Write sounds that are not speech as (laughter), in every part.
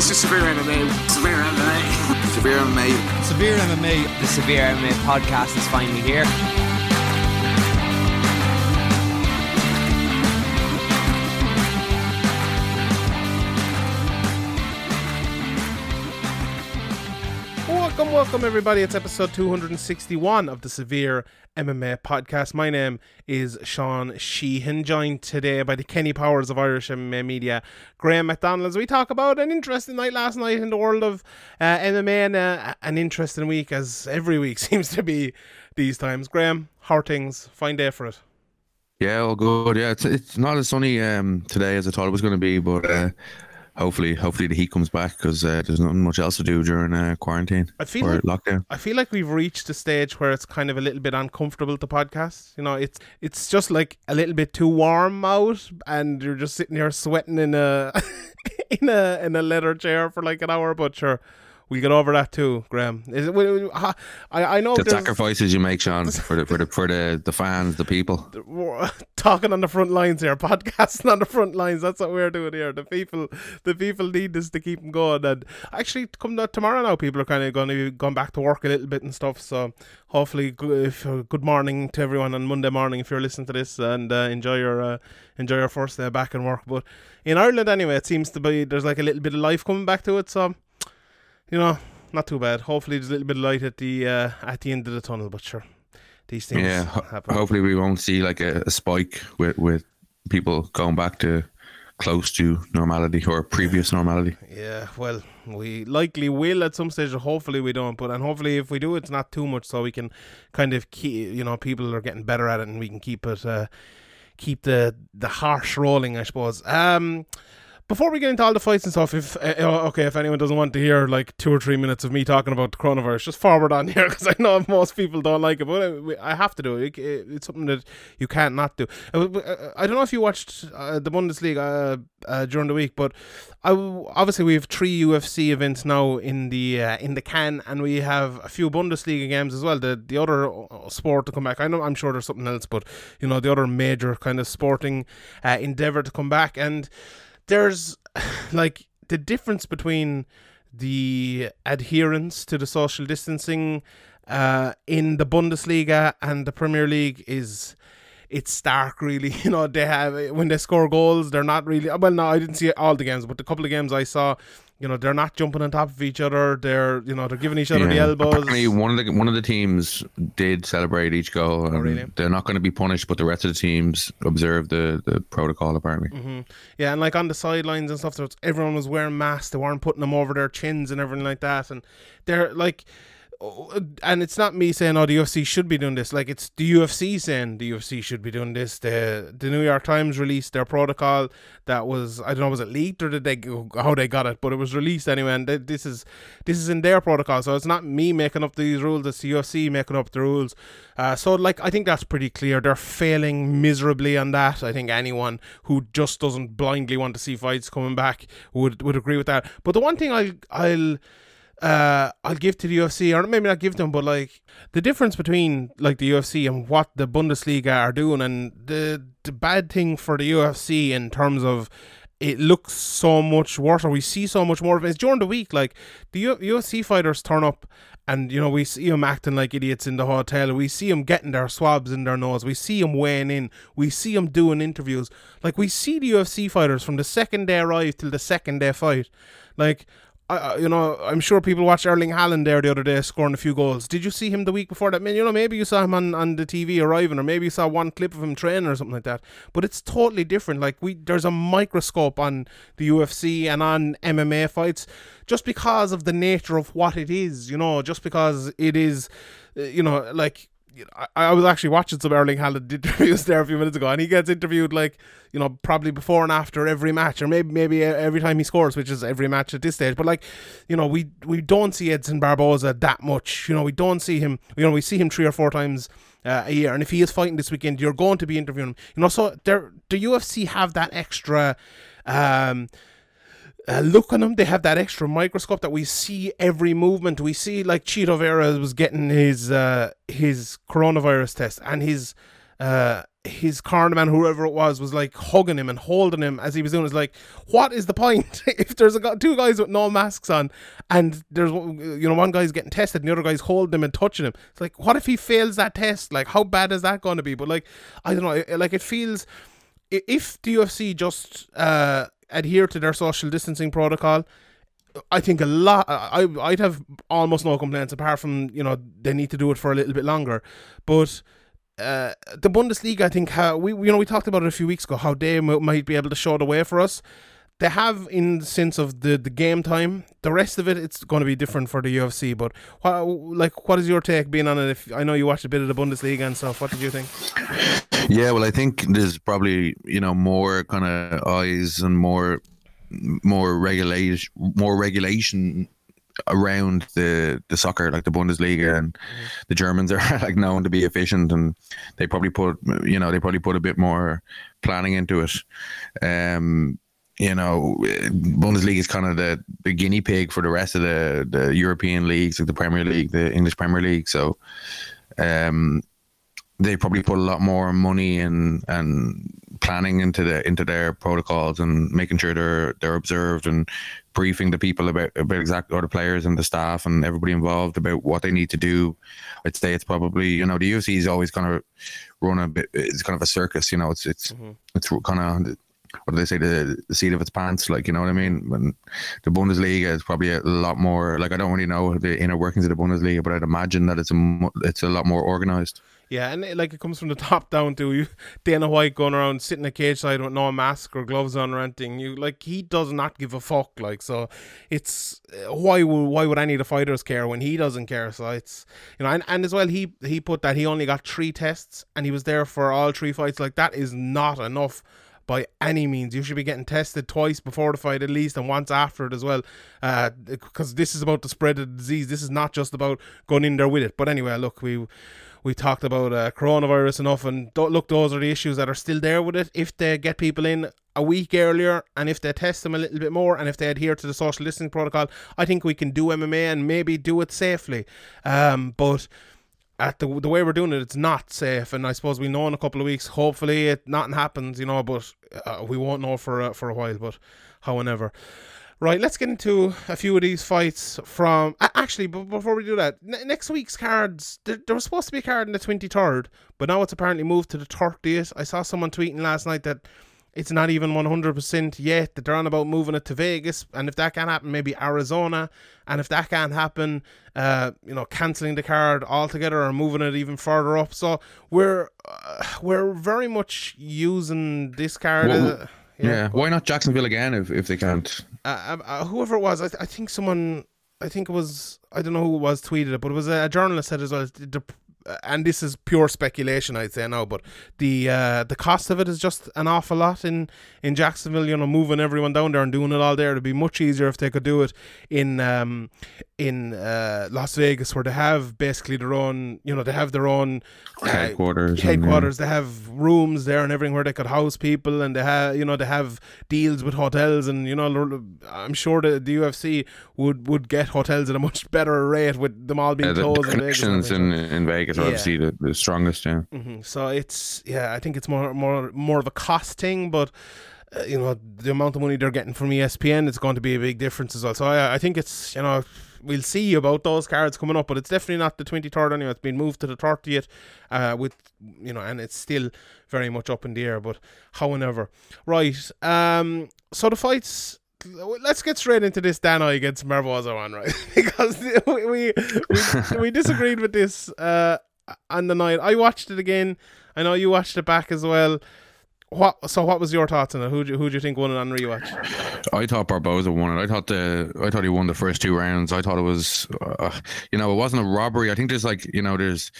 This is Severe MMA. Severe MMA. Severe MMA. Severe MMA. The Severe MMA podcast is finally here. Welcome, everybody. It's episode 261 of the Severe MMA podcast. My name is Sean Sheehan, joined today by the Kenny Powers of Irish MMA Media, Graham McDonald, as we talk about an interesting night last night in the world of uh, MMA and uh, an interesting week, as every week (laughs) seems to be these times. Graham, how things? Fine day for it. Yeah, all good. Yeah, it's it's not as sunny um, today as I thought it was going to be, but uh, hopefully, hopefully the heat comes back because uh, there's nothing much else to do during uh, quarantine I feel or like lockdown. I feel like we've reached a stage where it's kind of a little bit uncomfortable to podcast. You know, it's it's just like a little bit too warm out, and you're just sitting here sweating in a (laughs) in a in a leather chair for like an hour. But sure, we get over that too, Graham. Is it? we- we- I I know The sacrifices you make, Sean, for the for the for the, the fans, the people. (laughs) talking on the front lines here, (laughs) podcasting on the front lines. That's what we're doing here. The people, the people need this to keep them going. And actually, come to tomorrow now, people are kind of going to be going back to work a little bit and stuff. So hopefully, uh, good morning to everyone on Monday morning if you're listening to this, and uh, enjoy your uh, enjoy your first day back in work. But in Ireland, anyway, it seems to be there's like a little bit of life coming back to it. So you know, not too bad. Hopefully, there's a little bit of light at the uh, at the end of the tunnel. But sure, these things Yeah, happen. hopefully we won't see like a, a spike with with people going back to close to normality or previous normality. Yeah, well, we likely will at some stage. or Hopefully, we don't. But and hopefully, if we do, it's not too much, so we can kind of keep. You know, people are getting better at it, and we can keep it. Uh, keep the the harsh rolling, I suppose. Um. Before we get into all the fights and stuff, if uh, okay, if anyone doesn't want to hear like two or three minutes of me talking about the coronavirus, just forward on (laughs) here because I know most people don't like it, but I, I have to do it. It- It's something that you can't not do. Uh, uh, I don't know if you watched uh, the Bundesliga uh, uh, during the week, but I obviously we have three UFC events now in the in the can, and we have a few Bundesliga games as well. The the other sport to come back. I know I'm sure there's something else, but you know the other major kind of sporting endeavor to come back, and there's (sighs) like the difference between the adherence to the social distancing uh, in the Bundesliga and the Premier League is it's stark really. (laughs) You know they have when they score goals they're not really well no I didn't see all the games but the couple of games I saw you know they're not jumping on top of each other they're you know they're giving each other the Yeah. elbows Apparently, one of the one of the teams did celebrate each goal. and Oh, really? They're not going to be punished, but the rest of the teams observed the, the protocol. Apparently, Mm-hmm. Yeah, and like on the sidelines and stuff, so everyone was wearing masks. They weren't putting them over their chins and everything like that. And they're like, and it's not me saying, oh, the UFC should be doing this. Like, it's the UFC saying the UFC should be doing this. The the New York Times released their protocol that was, I don't know, was it leaked or did they how they got it? But it was released anyway, and th- this is this is in their protocol. So it's not me making up these rules. It's the UFC making up the rules. Uh, so like, I think that's pretty clear. They're failing miserably on that. I think anyone who just doesn't blindly want to see fights coming back would would agree with that. But the one thing I'll I'll uh, I'll give to the UFC, or maybe not give them, but like the difference between like the UFC and what the Bundesliga are doing, and the the bad thing for the UFC in terms of it looks so much worse, or we see so much more of it. It's during the week, like the U- UFC fighters turn up, and you know we see them acting like idiots in the hotel. We see them getting their swabs in their nose. We see them weighing in. We see them doing interviews. Like we see the UFC fighters from the second they arrive till the second they fight. Like You know, I'm sure people watched Erling Haaland there the other day scoring a few goals. Did you see him the week before that? Man, you know, maybe you saw him on, on the TV arriving, or maybe you saw one clip of him training or something like that. But it's totally different. Like we, there's a microscope on the UFC and on MMA fights, just because of the nature of what it is. You know, just because it is, uh, you know, like you know, I, I was actually watching some Erling Haaland (laughs) interviews there a few minutes ago, and he gets interviewed like you know probably before and after every match, or maybe maybe every time he scores, which is every match at this stage. But like you know, we we don't see Edson Barboza that much. You know, we don't see him. You know, we see him three or four times uh, a year, and if he is fighting this weekend, you're going to be interviewing him. You know, so there the UFC have that extra. Um, uh, look on them. They have that extra microscope that we see every movement. We see like Chito Vera was getting his uh, his coronavirus test, and his uh, his cornerman, whoever it was, was like hugging him and holding him as he was doing. It's like, what is the point (laughs) if there's a, two guys with no masks on, and there's you know one guy's getting tested and the other guy's holding him and touching him? It's like, what if he fails that test? Like, how bad is that going to be? But like, I don't know. Like, it feels if the UFC just uh adhere to their social distancing protocol, I think a lot. I I'd have almost no complaints apart from you know they need to do it for a little bit longer, but. Uh, the Bundesliga, I think, how we you know we talked about it a few weeks ago, how they m- might be able to show the way for us. They have in the sense of the, the game time. The rest of it, it's going to be different for the UFC. But what, like, what is your take being on it? If I know you watched a bit of the Bundesliga and stuff, what did you think? Yeah, well, I think there's probably you know more kind of eyes and more more regulation, more regulation around the the soccer, like the Bundesliga, and the Germans are (laughs) like known to be efficient, and they probably put you know they probably put a bit more planning into it. Um, you know, Bundesliga is kind of the, the guinea pig for the rest of the the European leagues, like the Premier League, the English Premier League. So, um, they probably put a lot more money and and planning into the into their protocols and making sure they're they're observed and briefing the people about about exactly or the players and the staff and everybody involved about what they need to do. I'd say it's probably you know the UFC is always kind of run a bit. It's kind of a circus. You know, it's it's mm-hmm. it's kind of what do they say the, the seat of its pants like you know what i mean when the bundesliga is probably a lot more like i don't really know the inner workings of the bundesliga but i'd imagine that it's a it's a lot more organized yeah, and it, like it comes from the (laughs) top down to you. Dana White going around sitting a cage side with no mask or gloves on or anything. You like he does not give a fuck. Like so, it's uh, why would why would any of the fighters care when he doesn't care? So it's you know, and, and as well he he put that he only got three tests and he was there for all three fights. Like that is not enough by any means. You should be getting tested twice before the fight at least, and once after it as well, because uh, this is about the spread of the disease. This is not just about going in there with it. But anyway, look, we we talked about uh, coronavirus enough, and don't, look, those are the issues that are still there with it. If they get people in a week earlier, and if they test them a little bit more, and if they adhere to the social distancing protocol, I think we can do MMA and maybe do it safely. Um, but at the the way we're doing it, it's not safe, and I suppose we know in a couple of weeks. Hopefully, it nothing happens, you know, but uh, we won't know for uh, for a while. But however, Right, let's get into a few of these fights from. Actually, before we do that, n- next week's cards, there, there, was supposed to be a card on the 23rd, but now it's apparently moved to the 30th. I saw someone tweeting last night that it's not even 100% yet, that they're on about moving it to Vegas. And if that can't happen, maybe Arizona. And if that can't happen, uh, you know, cancelling the card altogether or moving it even further up. So we're, uh, we're very much using this card. Well, yeah. yeah. Why not Jacksonville again if, if they can't? Uh, uh, uh, whoever it was, I, th- I think someone, I think it was, I don't know who it was tweeted it, but it was a, a journalist said as well. The, and this is pure speculation, I'd say now, but the uh, the cost of it is just an awful lot in in Jacksonville. You know, moving everyone down there and doing it all there. It'd be much easier if they could do it in um, in uh, Las Vegas, where they have basically their own. You know, they have their own uh, headquarters. Headquarters. They have rooms there and everything where they could house people, and they have you know they have deals with hotels, and you know I'm sure the, the UFC would would get hotels at a much (laughs) better rate with them all being yeah, the, closed. The connections in Vegas, in, in Vegas yeah. obviously the, the strongest. Yeah. Mm-hmm. So it's yeah, I think it's more more more of a cost thing, but. Uh, you know the amount of money they're getting from ESPN is going to be a big difference as well. So I, I think it's you know we'll see about those cards coming up, but it's definitely not the 23rd anyway. It's been moved to the 30th, uh, with you know, and it's still very much up in the air. But however, right, um, so the fights let's get straight into this Dana against Barboza one, right? (laughs) because we, we we, disagreed with this uh, on the night. I watched it again. I know you watched it back as well. what? So what was your thoughts on it? Who do who do you think won it on rewatch? I thought Barboza won it. I thought the I thought he won the first two rounds. I thought it was, uh, you know, it wasn't a robbery. I think there's like you know there's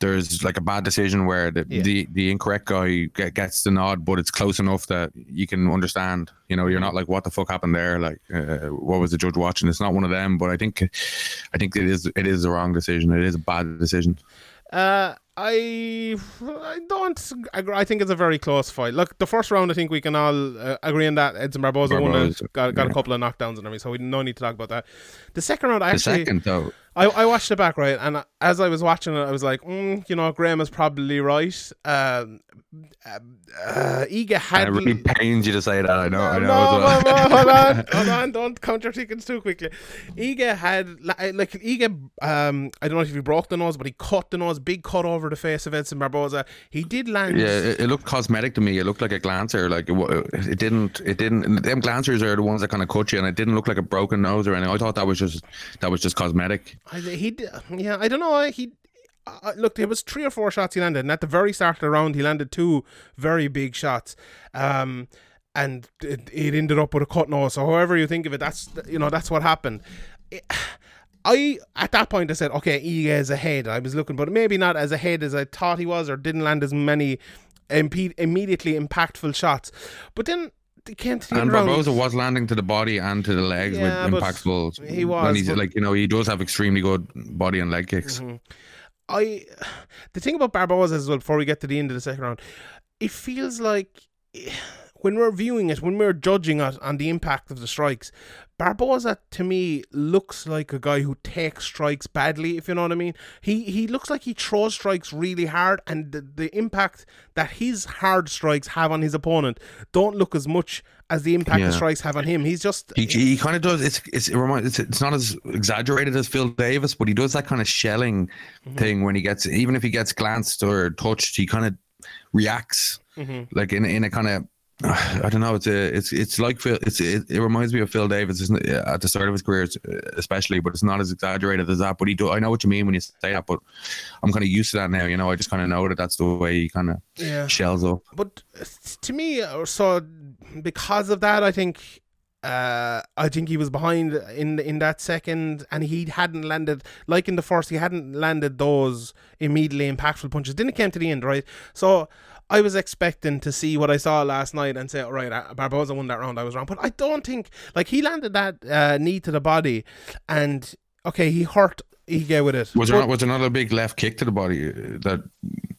there's like a bad decision where the Yeah. the, the incorrect guy get, gets the nod, but it's close enough that you can understand. You know, you're not like what the fuck happened there. Like uh, what was the judge watching? It's not one of them. But I think I think it is it is the wrong decision. It is a bad decision. Uh, I I don't agree. I think it's a very close fight. Look, the first round, I think we can all uh, agree on that. Edson Barboza won it, Barboza, got, got a couple of knockdowns and everything, so we no need to talk about that. The second round, I The actually second though, I, I watched it back right, and as I was watching it, I was like, mm, you know, Graham is probably right. Um, uh, uh, Ige had it really pains you to say that. I know. I know. no, no, no, hold on, (laughs) hold on, don't count your chickens too quickly. Ige had like Ige. Um, I don't know if he broke the nose, but he cut the nose, big cut over the face of Edson Barboza. He did land. Yeah, it, it looked cosmetic to me. It looked like a glancer. Like it, it didn't. It didn't. Them glancers are the ones that kind of cut you, and it didn't look like a broken nose or anything. I thought that was just that was just cosmetic. I, he. Yeah, I don't know. He. Uh, look, there was three or four shots he landed, and at the very start of the round, he landed two very big shots. Um, and it, it ended up with a cut nose. So however you think of it, that's you know that's what happened. It- I at that point I said, okay, Ige is ahead. I was looking, but maybe not as ahead as I thought he was, or didn't land as many impe- immediately impactful shots. But then it came to the And. Barboza was landing to the body and to the legs Yeah, with impactful. he was, And he's but- like you know he does have extremely good body and leg kicks. Mm-hmm. I the thing about Barboza as well before we get to the end of the second round, it feels like when we're viewing it, when we're judging it on the impact of the strikes, Barboza to me looks like a guy who takes strikes badly, if you know what I mean. He he looks like he throws strikes really hard and the, the impact that his hard strikes have on his opponent don't look as much as the impact the strikes have on him. He's just He, he kind of does. It's it's it reminds, it's it's not as exaggerated as Phil Davis, but he does that kind of shelling Mm-hmm. thing when he gets even if he gets glanced or touched, he kind of reacts Mm-hmm. like in in a kind of. (sighs) I don't know. It's a, it's it's like Phil. It's it, it reminds me of Phil Davis isn't it? at the start of his career, especially. But it's not as exaggerated as that. But he do. I know what you mean when you say that. But I'm kind of used to that now. You know, I just kind of know that that's the way he kind of yeah. shells up. but uh, to me, so because of that, I think. Uh, I think he was behind in in that second, and he hadn't landed like in the first. He hadn't landed those immediately impactful punches. Then it came to the end, right? So I was expecting to see what I saw last night and say, all right, Barboza won that round. I was wrong, but I don't think like he landed that uh, knee to the body, and okay, he hurt He Ige with it. Was there But- was there not a big left kick to the body uh, that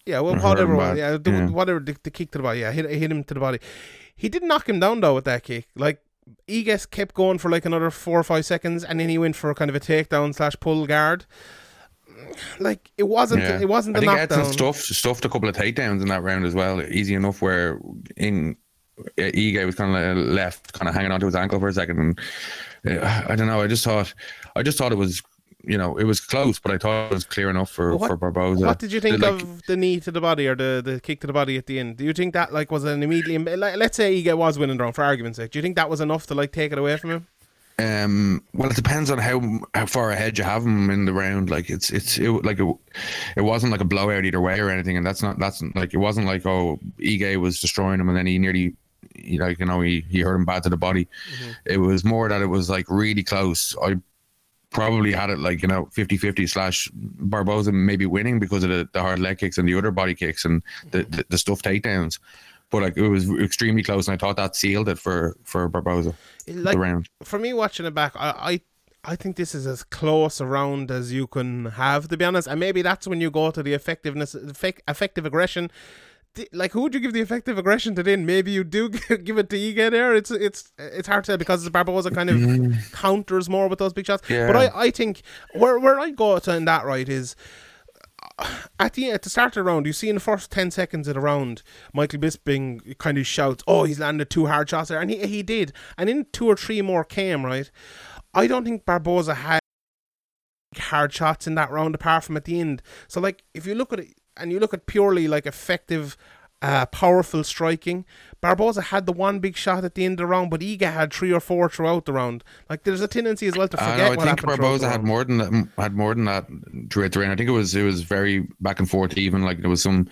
yeah, well, whatever, yeah, the, Yeah. whatever the, the kick to the body, yeah, hit, hit him to the body. He didn't knock him down though with that kick. Like Egas kept going for like another four or five seconds, and then he went for kind of a takedown slash pull guard. Like it wasn't, Yeah. it wasn't I the think knockdown. Edson stuffed stuffed a couple of takedowns in that round as well, easy enough. Where in uh, Ige was kind of left, kind of hanging onto his ankle for a second, and uh, I don't know. I just thought, I just thought it was, you know, it was close, but I thought it was clear enough for What- for Barboza. What did you think Like, of the knee to the body or the, the kick to the body at the end? Do you think that like was an immediately like, let's say Ige was winning the round for argument's sake? Do you think that was enough to like take it away from him? Um, well, it depends on how how far ahead you have him in the round. Like it's it's it, like it, it wasn't like a blowout either way or anything, and that's not that's like it wasn't like oh Ige was destroying him and then he nearly. He, like you know, he, he hurt him bad to the body. It was more that it was like really close. I probably had it like you know 50-50 slash Barboza maybe winning because of the, the hard leg kicks and the other body kicks and the, the, the stuff takedowns. But like it was extremely close, and I thought that sealed it for for Barboza Like the round. for me watching it back, I, I I think this is as close a round as you can have, to be honest. And maybe that's when you go to the effectiveness, effect, effective aggression. Like, who would you give the effective aggression to? Then maybe you do (laughs) give it to Ige there. It's it's it's hard to because Barboza kind of mm. counters more with those big shots. Yeah. But I, I think where where I go to in that right is at the at the start of the round, you see in the first ten seconds of the round, Michael Bisping kind of shouts, "Oh, he's landed two hard shots there," and he he did, and then two or three more came. Right, I don't think Barboza had hard shots in that round apart from at the end. So like, if you look at it and you look at purely like effective uh, powerful striking. Barboza had the one big shot at the end of the round, but Ige had three or four throughout the round. Like there's a tendency as well to I, forget know, I what think Barboza had more than that, had more than that throughout the round. I think it was it was very back and forth. Even like there was some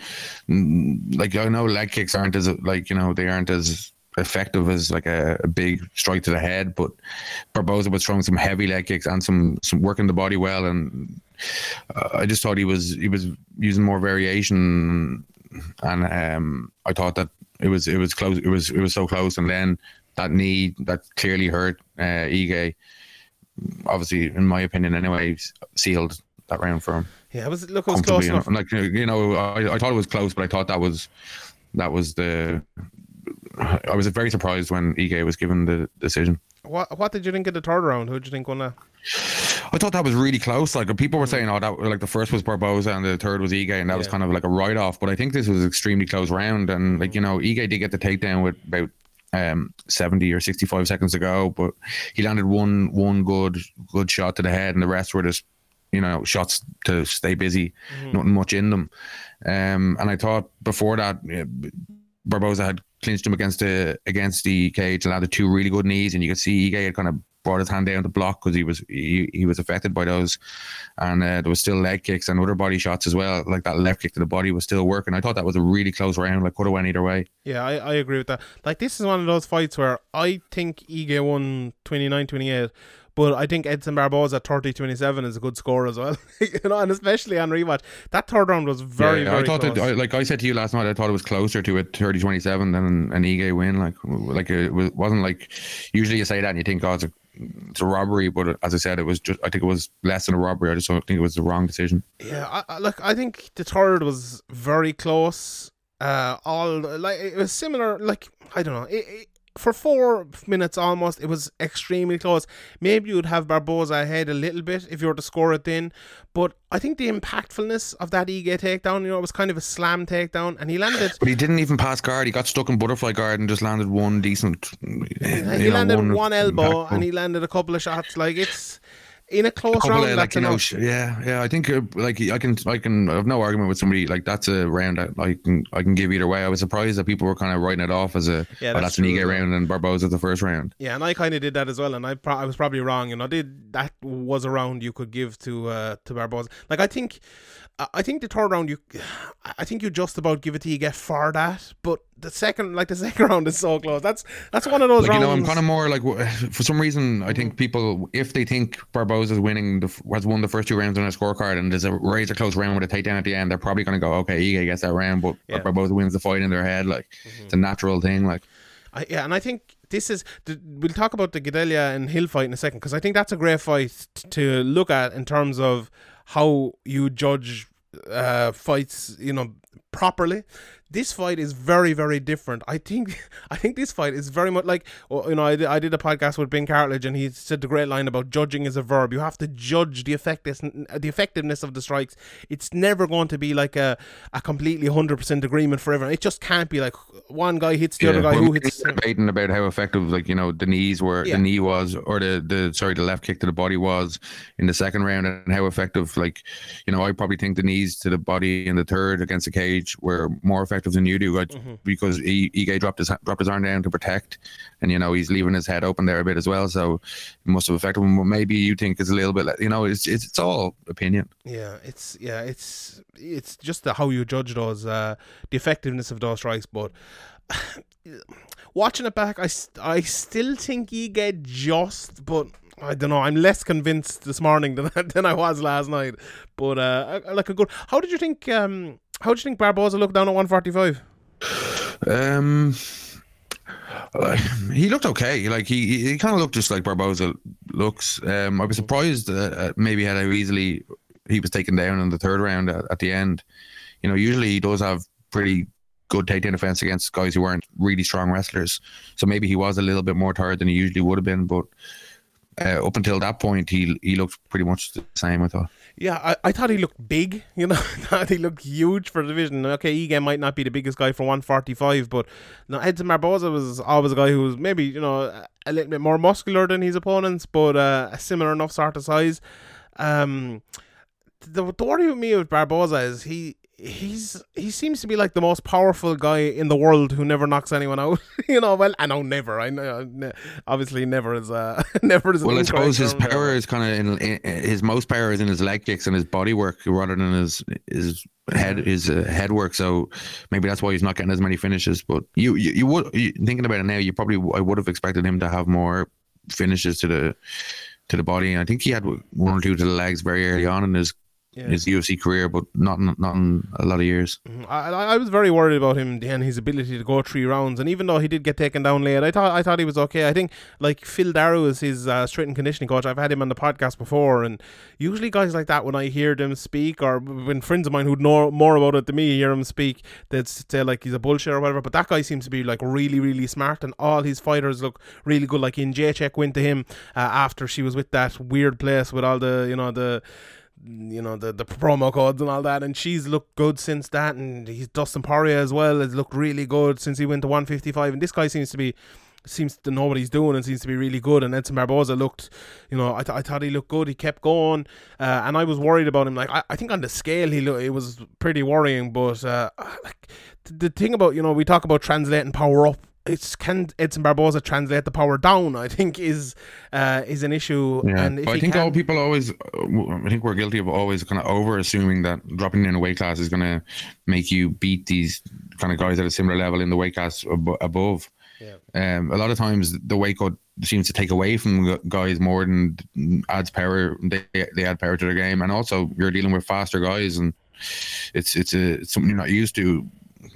mm, like I know leg kicks aren't as like you know they aren't as effective as like a, a big strike to the head, but Barboza was throwing some heavy leg kicks and some some working the body well, and uh, I just thought he was he was using more variation, and um, I thought that it was it was close. It was it was so close, and then that knee that clearly hurt uh, Ige. Obviously, in my opinion, anyway, sealed that round for him Yeah, it was look, it was close enough. Like you know, I, I thought it was close, but I thought that was that was the. I was very surprised when Ige was given the decision. What what did you think of the third round? Who did you think won that? I thought that was really close. Like people were saying, oh, that like the first was Barboza and the third was Ige, and that was kind of like a write off. But I think this was an extremely close round, and like you know, Ige did get the takedown with about um 70 or 65 seconds to go, but he landed one one good good shot to the head, and the rest were just you know shots to stay busy, nothing much in them. Um, and I thought before that, yeah, Barboza had clinched him against the against the cage and landed two really good knees, and you could see Ige had kind of brought his hand down to block because he was he, he was affected by those, and uh, there was still leg kicks and other body shots as well. Like that left kick to the body was still working. I thought that was a really close round. Like could have went either way. Yeah, I, I agree with that. Like this is one of those fights where I think Ige won 29-28, but I think Edson Barboza 30-27 is a good score as well. (laughs) you know, and especially on rewatch. That third round was very, Yeah, very I thought close. that, I, like I said to you last night, I thought it was closer to a 30-27 than an, an Ige win. Like, like it was, wasn't like usually you say that and you think, oh, it's a, it's a robbery, but as I said, it was just. I think it was less than a robbery. I just don't think it was the wrong decision. Yeah, I, I, look, I think the third was very close. Uh, all like it was similar. Like I don't know, it, it, for four minutes almost, it was extremely close. Maybe you'd have Barboza ahead a little bit if you were to score it then, but I think the impactfulness of that Ige takedown, you know, it was kind of a slam takedown, and he landed. But he didn't even pass guard. He got stuck in butterfly guard and just landed one decent. he landed one, elbow and he landed a couple of shots. Like it's in a close couple round. of, that's like you know, yeah, yeah. I think uh, like I can, I can, I have no argument with somebody like that's a round that I can, I can give either way. I was surprised that people were kind of writing it off as a, Yeah, oh, that's that's an true Ige as well. round and Barboza the first round. Yeah, and I kind of did that as well, and I pro- I was probably wrong. You know, did that was a round you could give to uh, to Barboza. Like I think, I- I think the third round you, (sighs) I think you just about give it to Ige for that, but the second like the (laughs) second round is so close. That's that's one of those Like, you rounds. know, I'm kind of more like (sighs) for some reason I think mm-hmm. people if they think Barboza's winning the has won the first two rounds on a scorecard and there's a razor close round with a takedown at the end, they're probably going to go, okay, Ige gets that round, but Yeah. Barboza wins the fight in their head. Like mm-hmm. it's a natural thing. Like I, yeah, and I think this is. The, we'll talk about the Gadelha and Hill fight in a second because I think that's a great fight t- to look at in terms of how you judge uh, fights. You know properly. This fight is very, very different. I think. (laughs) I think this fight is very much like you know. I did, I did a podcast with Ben Cartledge, and he said the great line about judging is a verb. You have to judge the effectiveness, the effectiveness of the strikes. It's never going to be like a, a completely hundred percent agreement for everyone. It just can't be like one guy hits the other guy who hits. debating about how effective, like you know, the knees were, Yeah. the knee was, or the the sorry, the left kick to the body was in the second round, and how effective, like you know, I probably think the knees to the body in the third against the cage were more effective than you do, I, Mm-hmm. because E- Ige dropped his dropped his arm down to protect, and you know he's leaving his head open there a bit as well, so it must have affected him. But maybe you think it's a little bit, like, you know, it's it's, it's all opinion. Yeah, it's yeah, it's it's just the, how you judge those uh, the effectiveness of those strikes. But (sighs) watching it back, I, I still think Ige just, but I don't know. I'm less convinced this morning (laughs) than than I was last night. But uh, like a good. How did you think? Um, how do you think Barboza looked down at 145? Um, he looked okay. Like he, he, kind of looked just like Barboza looks. Um, I was surprised uh, maybe how easily he was taken down in the third round at, at the end. You know, usually he does have pretty good takedown defense against guys who weren't really strong wrestlers. So maybe he was a little bit more tired than he usually would have been. But uh, up until that point, he he looked pretty much the same. I thought. Yeah, I, I thought he looked big. (laughs) You know, I thought he looked huge for the division. Okay, Egan might not be the biggest guy for 145, but no, Edson Barboza was always a guy who was maybe you know a- little bit more muscular than his opponents, but uh, a similar enough sort of size. Um, the, the worry with me with Barboza is he he's he seems to be like the most powerful guy in the world who never knocks anyone out. (laughs) you know, well, I know never. I know obviously never is uh (laughs) never is. Well, I suppose his power is kind of in, in his most power is in his leg kicks and his body work rather than his his head his uh, head work. So maybe that's why he's not getting as many finishes. But you you, you would you, thinking about it now, you probably I would have expected him to have more finishes to the to the body. I think he had one or two to the legs very early on in his Yeah. his UFC career, but not in, not in a lot of years. I, I I was very worried about him and his ability to go three rounds. And even though he did get taken down late, I thought I thought he was okay. I think like Phil Daru is his uh, strength and conditioning coach. I've had him on the podcast before, and usually guys like that, when I hear them speak, or when friends of mine who know more about it than me hear him speak, they'd say like he's a bullshit or whatever. But that guy seems to be like really really smart, and all his fighters look really good. Like in Jacek went to him uh, after she was with that weird place with all the you know the you know the the promo codes and all that, and she's looked good since that, and he's Dustin Poirier as well has looked really good since he went to 155, and this guy seems to be seems to know what he's doing and seems to be really good. And Edson Barboza looked, you know, I, th- I thought he looked good. He kept going, uh, and I was worried about him. Like I, I think on the scale he look, it was pretty worrying, but uh, like th- the thing about you know we talk about translating power up. It's can Edson Barboza translate the power down? I think is uh, is an issue. Yeah, and I think can, all people always, uh, I think we're guilty of always kind of over assuming that dropping in a weight class is going to make you beat these kind of guys at a similar level in the weight class ab- above. Yeah. Um, a lot of times the weight cut seems to take away from guys more than adds power. They they add power to their game, and also you're dealing with faster guys, and it's it's a it's something you're not used to.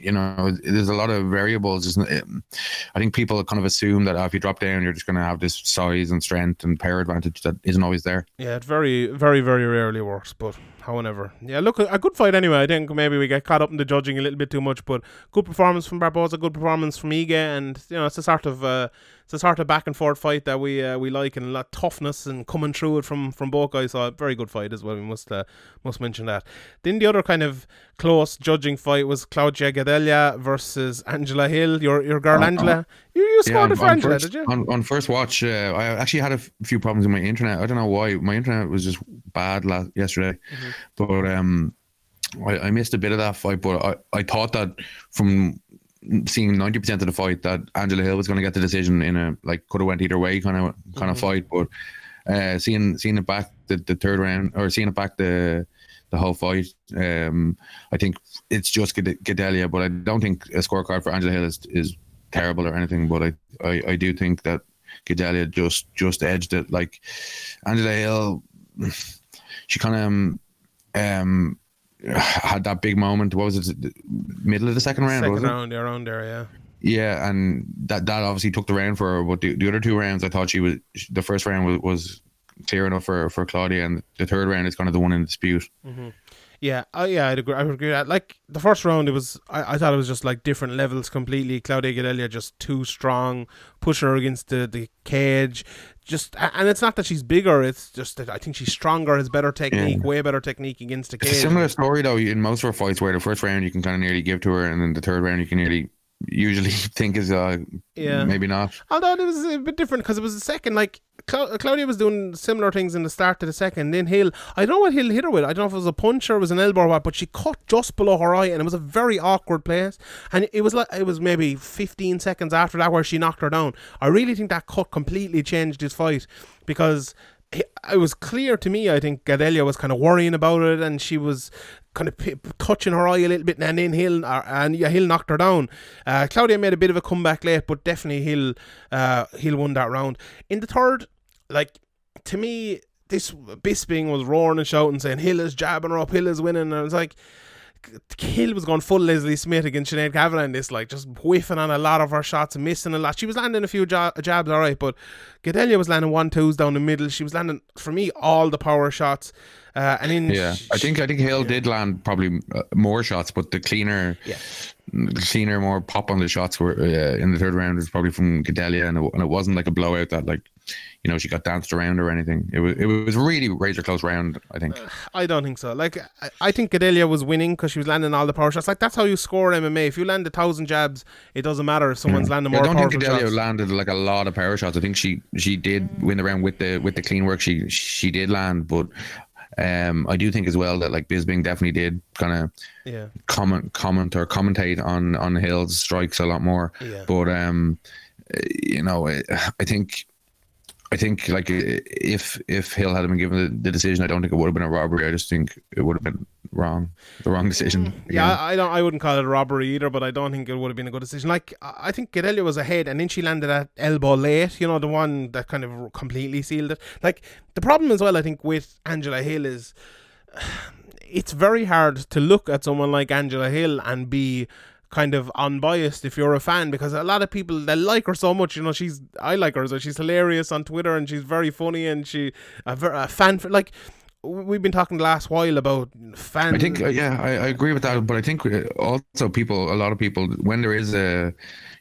You know, there's a lot of variables. I think people kind of assume that oh, if you drop down, you're just going to have this size and strength and power advantage that isn't always there. Yeah, it very, very, very rarely works. But however, yeah, look, a good fight anyway. I think maybe we get caught up in the judging a little bit too much, but good performance from Barboza, good performance from Ige, and you know it's a sort of uh, it's a sort of back and forth fight that we uh, we like, and a lot of toughness and coming through it from from both guys. So a very good fight as well. We must uh, must mention that. Then the other kind of close judging fight was Claudia Gadelha versus Angela Hill. Your your girl Oh, Angela. You you scored it for Angela, first, did you? On, on first watch, uh, I actually had a f- few problems with my internet. I don't know why. My internet was just bad last yesterday, Mm-hmm. but um, I, I missed a bit of that fight. But I, I thought that from seeing ninety percent of the fight that Angela Hill was going to get the decision in a like could have went either way kind of kind of fight. But uh, seeing seeing it back the, the third round or seeing it back the the whole fight. Um, I think it's just Gadelha, but I don't think a scorecard for Angela Hill is, is terrible or anything. But I, I, I do think that Gadelha just just edged it. Like Angela Hill, she kind of um, um (sighs) had that big moment. What was it? Middle of the second round, Second round, yeah, around there, yeah. Yeah, and that that obviously took the round for her. But the, the other two rounds, I thought she was the first round was, was clear enough for for Claudia, and the third round is kind of the one in dispute. Mm-hmm. Yeah, uh, yeah, I'd agree. I would agree with that. Like the first round, it was I, I thought it was just like different levels completely. Claudia Gadelha just too strong, pushing her against the, the cage. Just and it's not that she's bigger; it's just that I think she's stronger, has better technique, Yeah. way better technique against the It's a cage. similar story though in most of her fights, where the first round you can kind of nearly give to her, and then the third round you can nearly usually (laughs) think is uh Yeah. maybe not. Although it was a bit different because it was the second. Like Cla- Claudia was doing similar things in the start to the second. Then Hill, I don't know what Hill hit her with. I don't know if it was a punch or it was an elbow or what, but she cut just below her eye, and it was a very awkward place. And it was like it was maybe 15 seconds after that where she knocked her down. I really think that cut completely changed his fight because. It was clear to me. I think Gadelha was kind of worrying about it, and she was kind of p- touching her eye a little bit, and then Hill uh, and yeah, Hill knocked her down. Uh, Claudia made a bit of a comeback late, but definitely Hill uh, Hill won that round. In the third, like to me, this Bisping was roaring and shouting, saying Hill is jabbing her up, Hill is winning, and I was like. Hill was going full Leslie Smith against Sinead Kavanagh in this, like just whiffing on a lot of her shots and missing a lot. She was landing a few ja- jabs, all right, but Gadelha was landing one twos down the middle. She was landing, for me, all the power shots. Uh, and then Yeah, I think I think Hill did land probably uh, more shots, but the cleaner, Yeah. the cleaner, more pop on the shots were uh, in the third round was probably from Gadelha, and it, and it wasn't like a blowout that like you know she got danced around or anything. It was it was really razor close round. I think. I don't think so. Like, I, I think Gadelha was winning because she was landing all the power shots. Like, that's how you score MMA. If you land a thousand jabs, it doesn't matter if someone's landing Yeah, more I don't think Gadelha landed like a lot of power shots. I think she she did win the round with the with the clean work. She she did land, but Um, I do think as well that like Bisping definitely did kind of Yeah. comment comment or commentate on on Hill's strikes a lot more. Yeah. But um, uh, you know, I I think. I think like if if Hill had been given the, decision, I don't think it would have been a robbery. I just think it would have been wrong, the wrong decision. Mm, Yeah, I I don't. I wouldn't call it a robbery either, but I don't think it would have been a good decision. Like I think Gadelha was ahead, and then she landed that elbow late. You know, the one that kind of completely sealed it. Like the problem as well, I think with Angela Hill is (sighs) it's very hard to look at someone like Angela Hill and be kind of unbiased if you're a fan because a lot of people they like her so much you know she's I like her so she's hilarious on Twitter and she's very funny and she a, a fan like we've been talking the last while about fans I think, uh, yeah, I, I agree with that. But I think uh, also people, a lot of people, when there is a,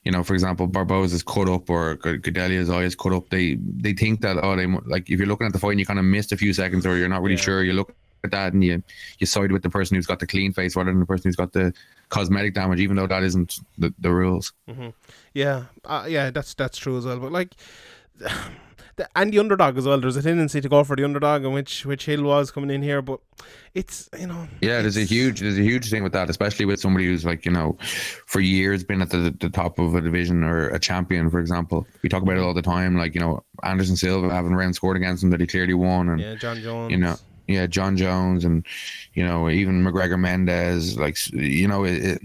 you know, for example, Barboza is cut up or G- Gadelha's eye is cut up, they they think that oh, they like if you're looking at the fight and you kind of missed a few seconds or you're not really Yeah. sure, you look at that and you you side with the person who's got the clean face rather than the person who's got the cosmetic damage, even though that isn't the, the rules. Yeah, uh, yeah, that's that's true as well. But like, (sighs) the, and the underdog as well. There's a tendency to go for the underdog, and which which Hill was coming in here. But it's you know, Yeah, there's a huge there's a huge thing with that, especially with somebody who's like, you know, for years been at the, the top of a division or a champion, for example. We talk about it all the time, like, you know, Anderson Silva having rounds scored against him that he clearly won and yeah, Jon Jones. you know, yeah, Jon Jones and you know even McGregor Mendes, like you know, it, it,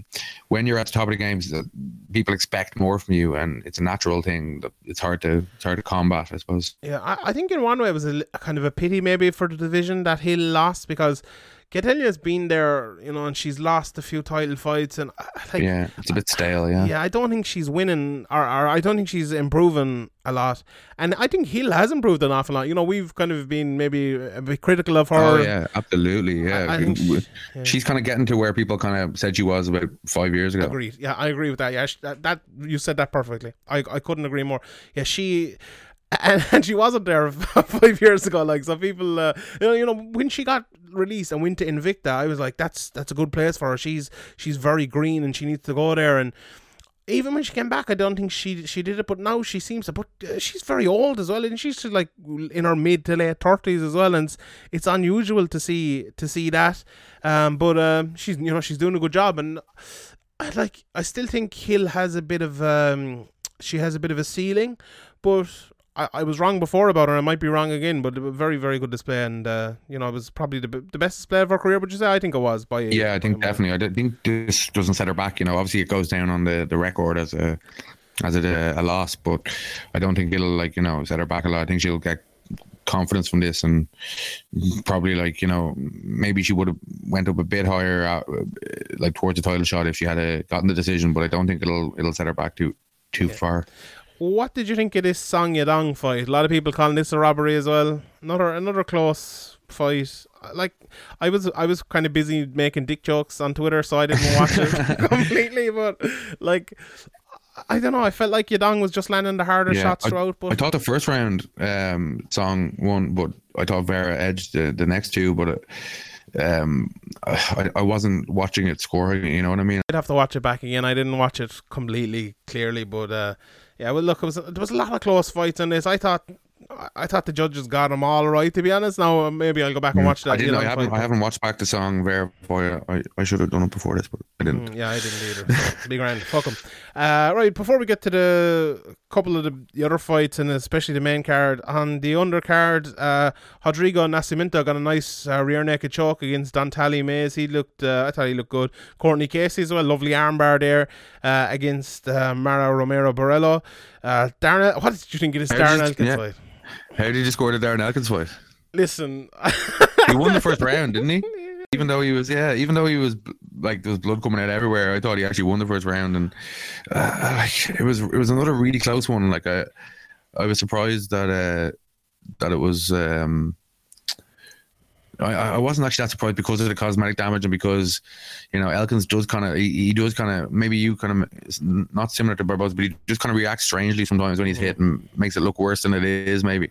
when you're at the top of the games, that people expect more from you, and it's a natural thing it's hard to it's hard to combat, I suppose. Yeah, I, I think in one way it was a, kind of a pity maybe for the division that Hill lost because Gadelha's been there, you know, and she's lost a few title fights, and uh, like, yeah, it's a bit stale. Yeah, Yeah, I don't think she's winning, or, or I don't think she's improving a lot. And I think Hill has improved an awful lot. You know, we've kind of been maybe a bit critical of her. Oh yeah, absolutely. Yeah, I- I think she- yeah. she's kind of getting to where people kind of said she was about five years ago. Agreed. Yeah, I agree with that. Yeah, that, that you said that perfectly. I I couldn't agree more. Yeah, she. And, (laughs) and she wasn't there (laughs) five years ago. Like some people, uh, you know, you know, when she got released and went to Invicta, I was like, that's that's a good place for her. She's she's very green and she needs to go there. And even when she came back, I don't think she she did it. But now she seems to. But uh, she's very old as well, and she's like in her mid to late thirties as well. And it's, it's unusual to see to see that. Um, but um, she's you know she's doing a good job, and I like I still think Hill has a bit of um she has a bit of a ceiling, but I, I was wrong before about her. And I might be wrong again, but a very very good display, and uh, you know it was probably the, the best display of her career. Would you say? I think it was by Yeah, I think definitely. I think this doesn't set her back. You know, obviously it goes down on the, the record as a as a, a loss, but I don't think it'll like you know set her back a lot. I think she'll get confidence from this and probably like you know maybe she would have went up a bit higher uh, like towards the title shot if she had a, gotten the decision but i don't think it'll it'll set her back too too far What did you think of this Song Yadong fight? A lot of people calling this a robbery as well. Another another close fight. Like I was I was kind of busy making dick jokes on Twitter, so I didn't (laughs) watch it (laughs) completely. But like I don't know, I felt like Yadong was just landing the harder Yeah, shots throughout. But I thought the first round um, song won, but I thought Vera edged the, the next two. But uh, um, I, I wasn't watching it scoring. You know what I mean? I'd have to watch it back again. I didn't watch it completely clearly, but uh, yeah. Well, look, it was there was a lot of close fights in this. I thought I- thought the judges got them all right. To be honest, now uh, maybe I'll go back and watch that. Mm. I didn't. Yadong I haven't. I haven't watched back the song Vera. Boy, I, I should have done it before this, but I didn't. Mm, yeah, I didn't either. So, big Fuck them. Uh, right, before we get to the couple of the, the other fights and especially the main card, on the undercard, uh, Rodrigo Nascimento got a nice uh, rear naked choke against Don'Tale Mayes. He looked, uh, I thought he looked good. Courtney Casey as well, lovely armbar there uh, against uh, Mara Romero Borella. Uh, Darren, what did you think of this I Darren just- Elkins yeah. fight? How did you score the Darren Elkins fight? Listen, He won the first round, didn't he? (laughs) Even though he was, yeah, even though he was like there was blood coming out everywhere, I thought he actually won the first round, and uh, like it was, it was another really close one. Like I, I was surprised that uh, that it was. Um, I, I wasn't actually that surprised because of the cosmetic damage and because, you know, Elkins does kind of he, he does kind of maybe you kind of not similar to Barboza, but he just kind of reacts strangely sometimes when he's hit and makes it look worse than it is maybe.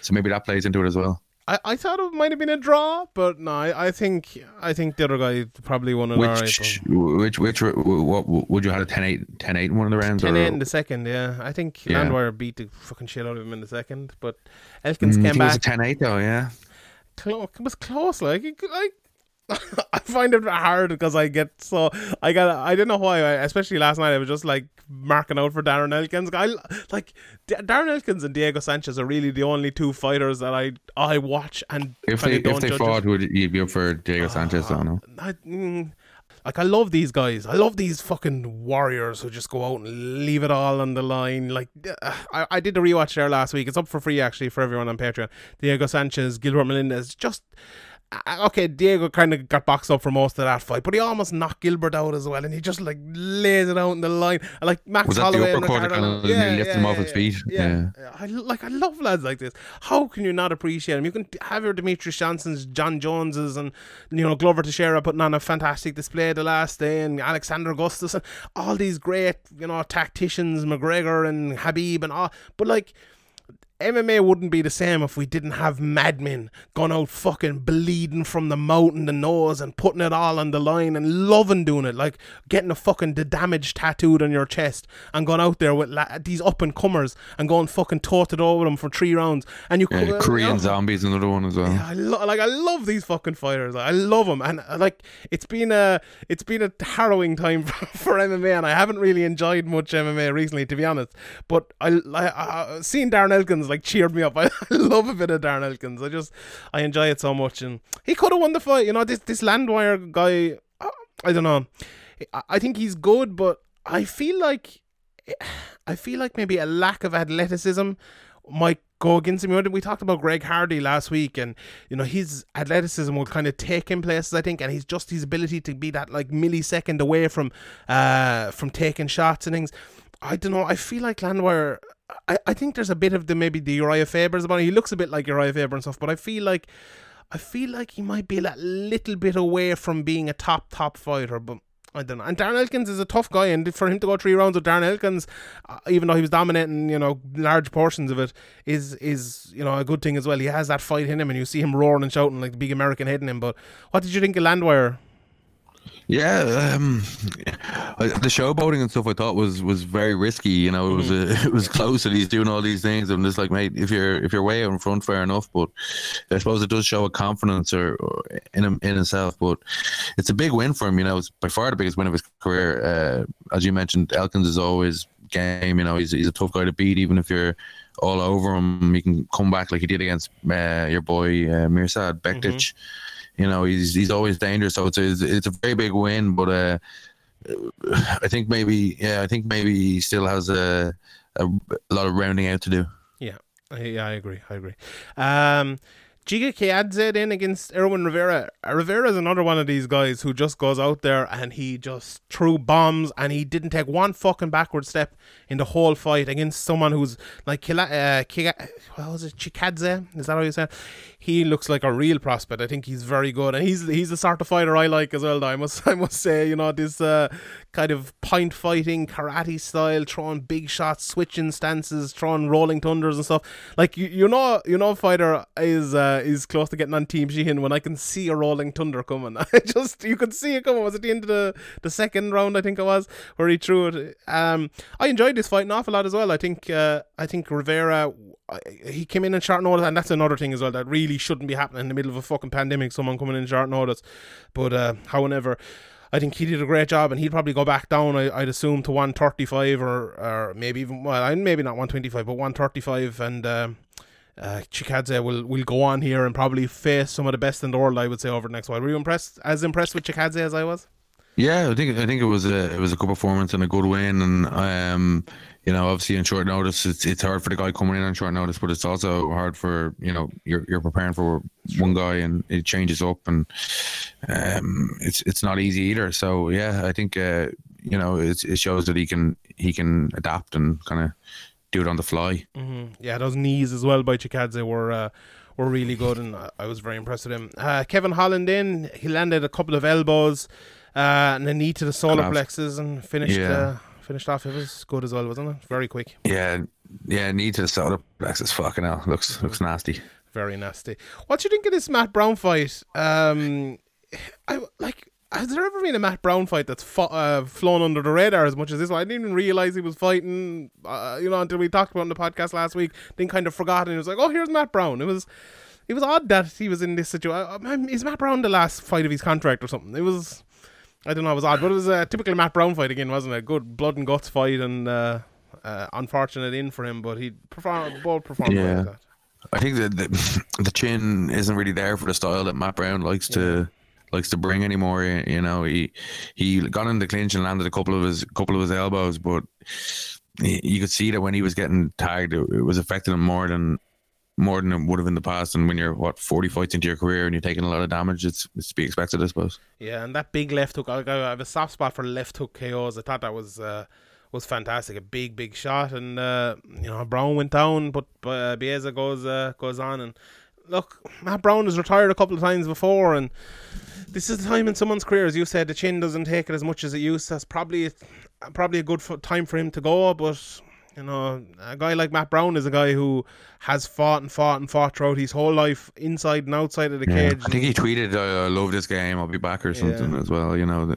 So maybe that plays into it as well. I, I thought it might have been a draw, but no, I, I think I think the other guy probably won right. Which, but- which, which, what would you have a 10 8, 10 8 in one of the rounds? 10 or, in the second, yeah. I think Yeah. Landwehr beat the fucking shit out of him in the second, but Elkins Mm, came think it was a back. 10 8 though, yeah. Close. It was close. Like, like (laughs) I find it hard because I get so I got I don't know why. I, especially last night, I was just like marking out for Darren Elkins. I like D- Darren Elkins and Diego Sanchez are really the only two fighters that I I watch and If they don't if they judge fought, would you be up for Diego Sanchez? I don't know. I, mm, like I love these guys. I love these fucking warriors who just go out and leave it all on the line. Like uh, I, I did the rewatch there last week. It's up for free actually for everyone on Patreon. Diego Sanchez, Gilbert Melendez, just. Okay, Diego kind of got boxed up for most of that fight, but he almost knocked Gilbert out as well, and he just like lays it out in the line. And, Like Max Was that Holloway and uppercut kinda nearly lifted him off his feet? Yeah, I like I love lads like this. How can you not appreciate him? You can have your Demetrius Johnsons, Jon Joneses, and you know Glover Teixeira putting on a fantastic display the last day, and Alexander Augustus, and all these great you know tacticians, McGregor and Khabib, and all. But like. MMA wouldn't be the same if we didn't have madmen going out fucking bleeding from the mouth and the nose and putting it all on the line and loving doing it, like getting a fucking the damage tattooed on your chest and going out there with la- these up and comers and going fucking toe over them for three rounds. And you Yeah, co- Korean oh, Zombies, another one as well. yeah, I lo- like I love these fucking fighters. I love them, and uh, like it's been a it's been a harrowing time (laughs) for, for MMA, and I haven't really enjoyed much MMA recently, to be honest. But I, I, I seeing Darren Elkins like cheered me up. I, (laughs) I love a bit of Darren Elkins. I just I enjoy it so much, and he could have won the fight. You know, this this Landwehr guy. uh, I don't know. I, think he's good, but I feel like I feel like maybe a lack of athleticism might go against him. We talked about Greg Hardy last week, and you know his athleticism will kind of take him places, I think, and he's just his ability to be that like millisecond away from uh from taking shots and things. I don't know. I feel like Landwehr. I, I think there's a bit of the maybe the Uriah Fabers about him. He looks a bit like Uriah Faber and stuff, but I feel like I feel like he might be a little bit away from being a top top fighter, but. I don't know. And Darren Elkins is a tough guy, and for him to go three rounds with Darren Elkins, uh, even though he was dominating, you know, large portions of it, is is you know a good thing as well. He has that fight in him, and you see him roaring and shouting like the big American in him. But what did you think of Landwehr? Yeah, um, the showboating and stuff I thought was was very risky. You know, it was Mm. uh, (laughs) it was close, and he's doing all these things. I'm just like, mate, if you're if you're way out in front, fair enough. But I suppose it does show a confidence or, or in him in himself. But it's a big win for him. You know, it's by far the biggest win of his career. Uh, as you mentioned, Elkins is always game. You know, he's he's a tough guy to beat, even if you're all over him. He can come back like he did against uh, your boy uh, Mirsad Bektic. You know, he's he's always dangerous. So it's a, it's a very big win, but uh, I think maybe yeah, I think maybe he still has a a, a lot of rounding out to do. Yeah, I- yeah, I agree. I agree. Um, Giga Kiadze in against Irwin Rivera. Uh, Rivera is another one of these guys who just goes out there and he just threw bombs and he didn't take one fucking backward step in the whole fight against someone who's like Kila, uh, Kiga, what was it, Chikadze? Is that how you say? He looks like a real prospect. I think he's very good, and he's he's the sort of fighter I like as well. Though I must (laughs) I must say, you know, this uh, kind of point fighting karate style, throwing big shots, switching stances, throwing rolling thunders and stuff. Like you, you know, you know, fighter is uh, is close to getting on Team Sheehan when I can see a rolling thunder coming. (laughs) I just you could see it coming. Was it the end of the the second round? I think it was where he threw it. Um, I enjoyed this fight an awful lot as well. I think uh, I think Rivera he came in in short notice, and that's another thing as well that really shouldn't be happening in the middle of a fucking pandemic. Someone coming in short notice, but uh, however. I think he did a great job, and he'd probably go back down. I, I'd assume to one thirty five, or or maybe even well, maybe not one twenty five, but one thirty five, and um, uh, Chikadze will will go on here and probably face some of the best in the world. I would say over the next while. Were you impressed? As impressed with Chikadze as I was? Yeah, I think I think it was a it was a good performance and a good win, and um, you know, obviously in short notice, it's it's hard for the guy coming in on short notice, but it's also hard for you know you're you're preparing for one guy and it changes up, and um, it's it's not easy either. So yeah, I think uh, you know it it shows that he can he can adapt and kind of do it on the fly. Mm-hmm. Yeah, those knees as well by Chikadze were uh, were really good, and I- was very impressed with him. Uh, Kevin Holland in, he landed a couple of elbows uh, and a knee to the solar plexus and finished Yeah. uh, finished off. It was good as well, wasn't it? Very quick, Yeah, yeah, need to the solar plexus. Fucking hell, looks looks nasty. very nasty. What do you think of this Matt Brown fight? Um, I like. Has there ever been a Matt Brown fight that's fo- uh, flown under the radar as much as this one? I didn't even realize he was fighting, uh, you know, until we talked about it on the podcast last week. Then kind of forgot, and it was like, oh, here's Matt Brown. It was, it was odd that he was in this situation. Is Matt Brown the last fight of his contract or something? It was. I don't know. It was odd, but it was a typical Matt Brown fight again, wasn't it? A good blood and guts fight, and uh, uh, unfortunate in for him, but he performed both performed Yeah. with that. I think that the, (laughs) the chin isn't really there for the style that Matt Brown likes to likes to bring anymore. You know, he he got in the clinch and landed a couple of his couple of his elbows, but you could see that when he was getting tagged, it, it was affecting him more than more than it would have in the past. And when you're what forty fights into your career and you're taking a lot of damage, it's, it's to be expected, I suppose. Yeah, and that big left hook. I, I have a soft spot for left hook KOs. I thought that was uh, was fantastic. A big, big shot, and uh, you know Brown went down, but uh, Baeza goes uh, goes on. And look, Matt Brown has retired a couple of times before, and this is the time in someone's career, as you said, the chin doesn't take it as much as it used. to. That's probably probably a good time for him to go, but. You know, a guy like Matt Brown is a guy who has fought and fought and fought throughout his whole life, inside and outside of the Yeah. cage. I think he tweeted, "I love this game. I'll be back" or something Yeah. as well. You know,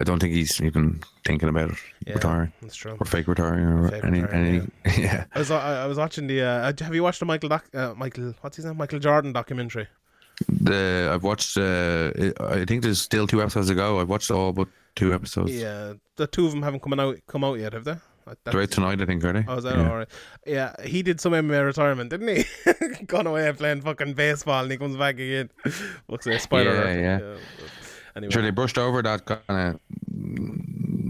I don't think he's even thinking about it, Yeah, retiring That's true. or fake retiring or Fake any retiring, any. Yeah. (laughs) I was I, I was watching the. Uh, have you watched the Michael doc, uh, Michael what's his name Michael Jordan documentary? The I've watched. Uh, I think there's still two episodes to go. I've watched all but two episodes. Yeah, the two of them haven't come out come out yet, have they? Uh, They're tonight, I think, are they? Oh, is that yeah. all right? Yeah, he did some MMA retirement, didn't he? (laughs) Gone away playing fucking baseball, and he comes back again. (laughs) Looks like a spider. Yeah, yeah. but Anyway, Sure, they brushed over that kind of.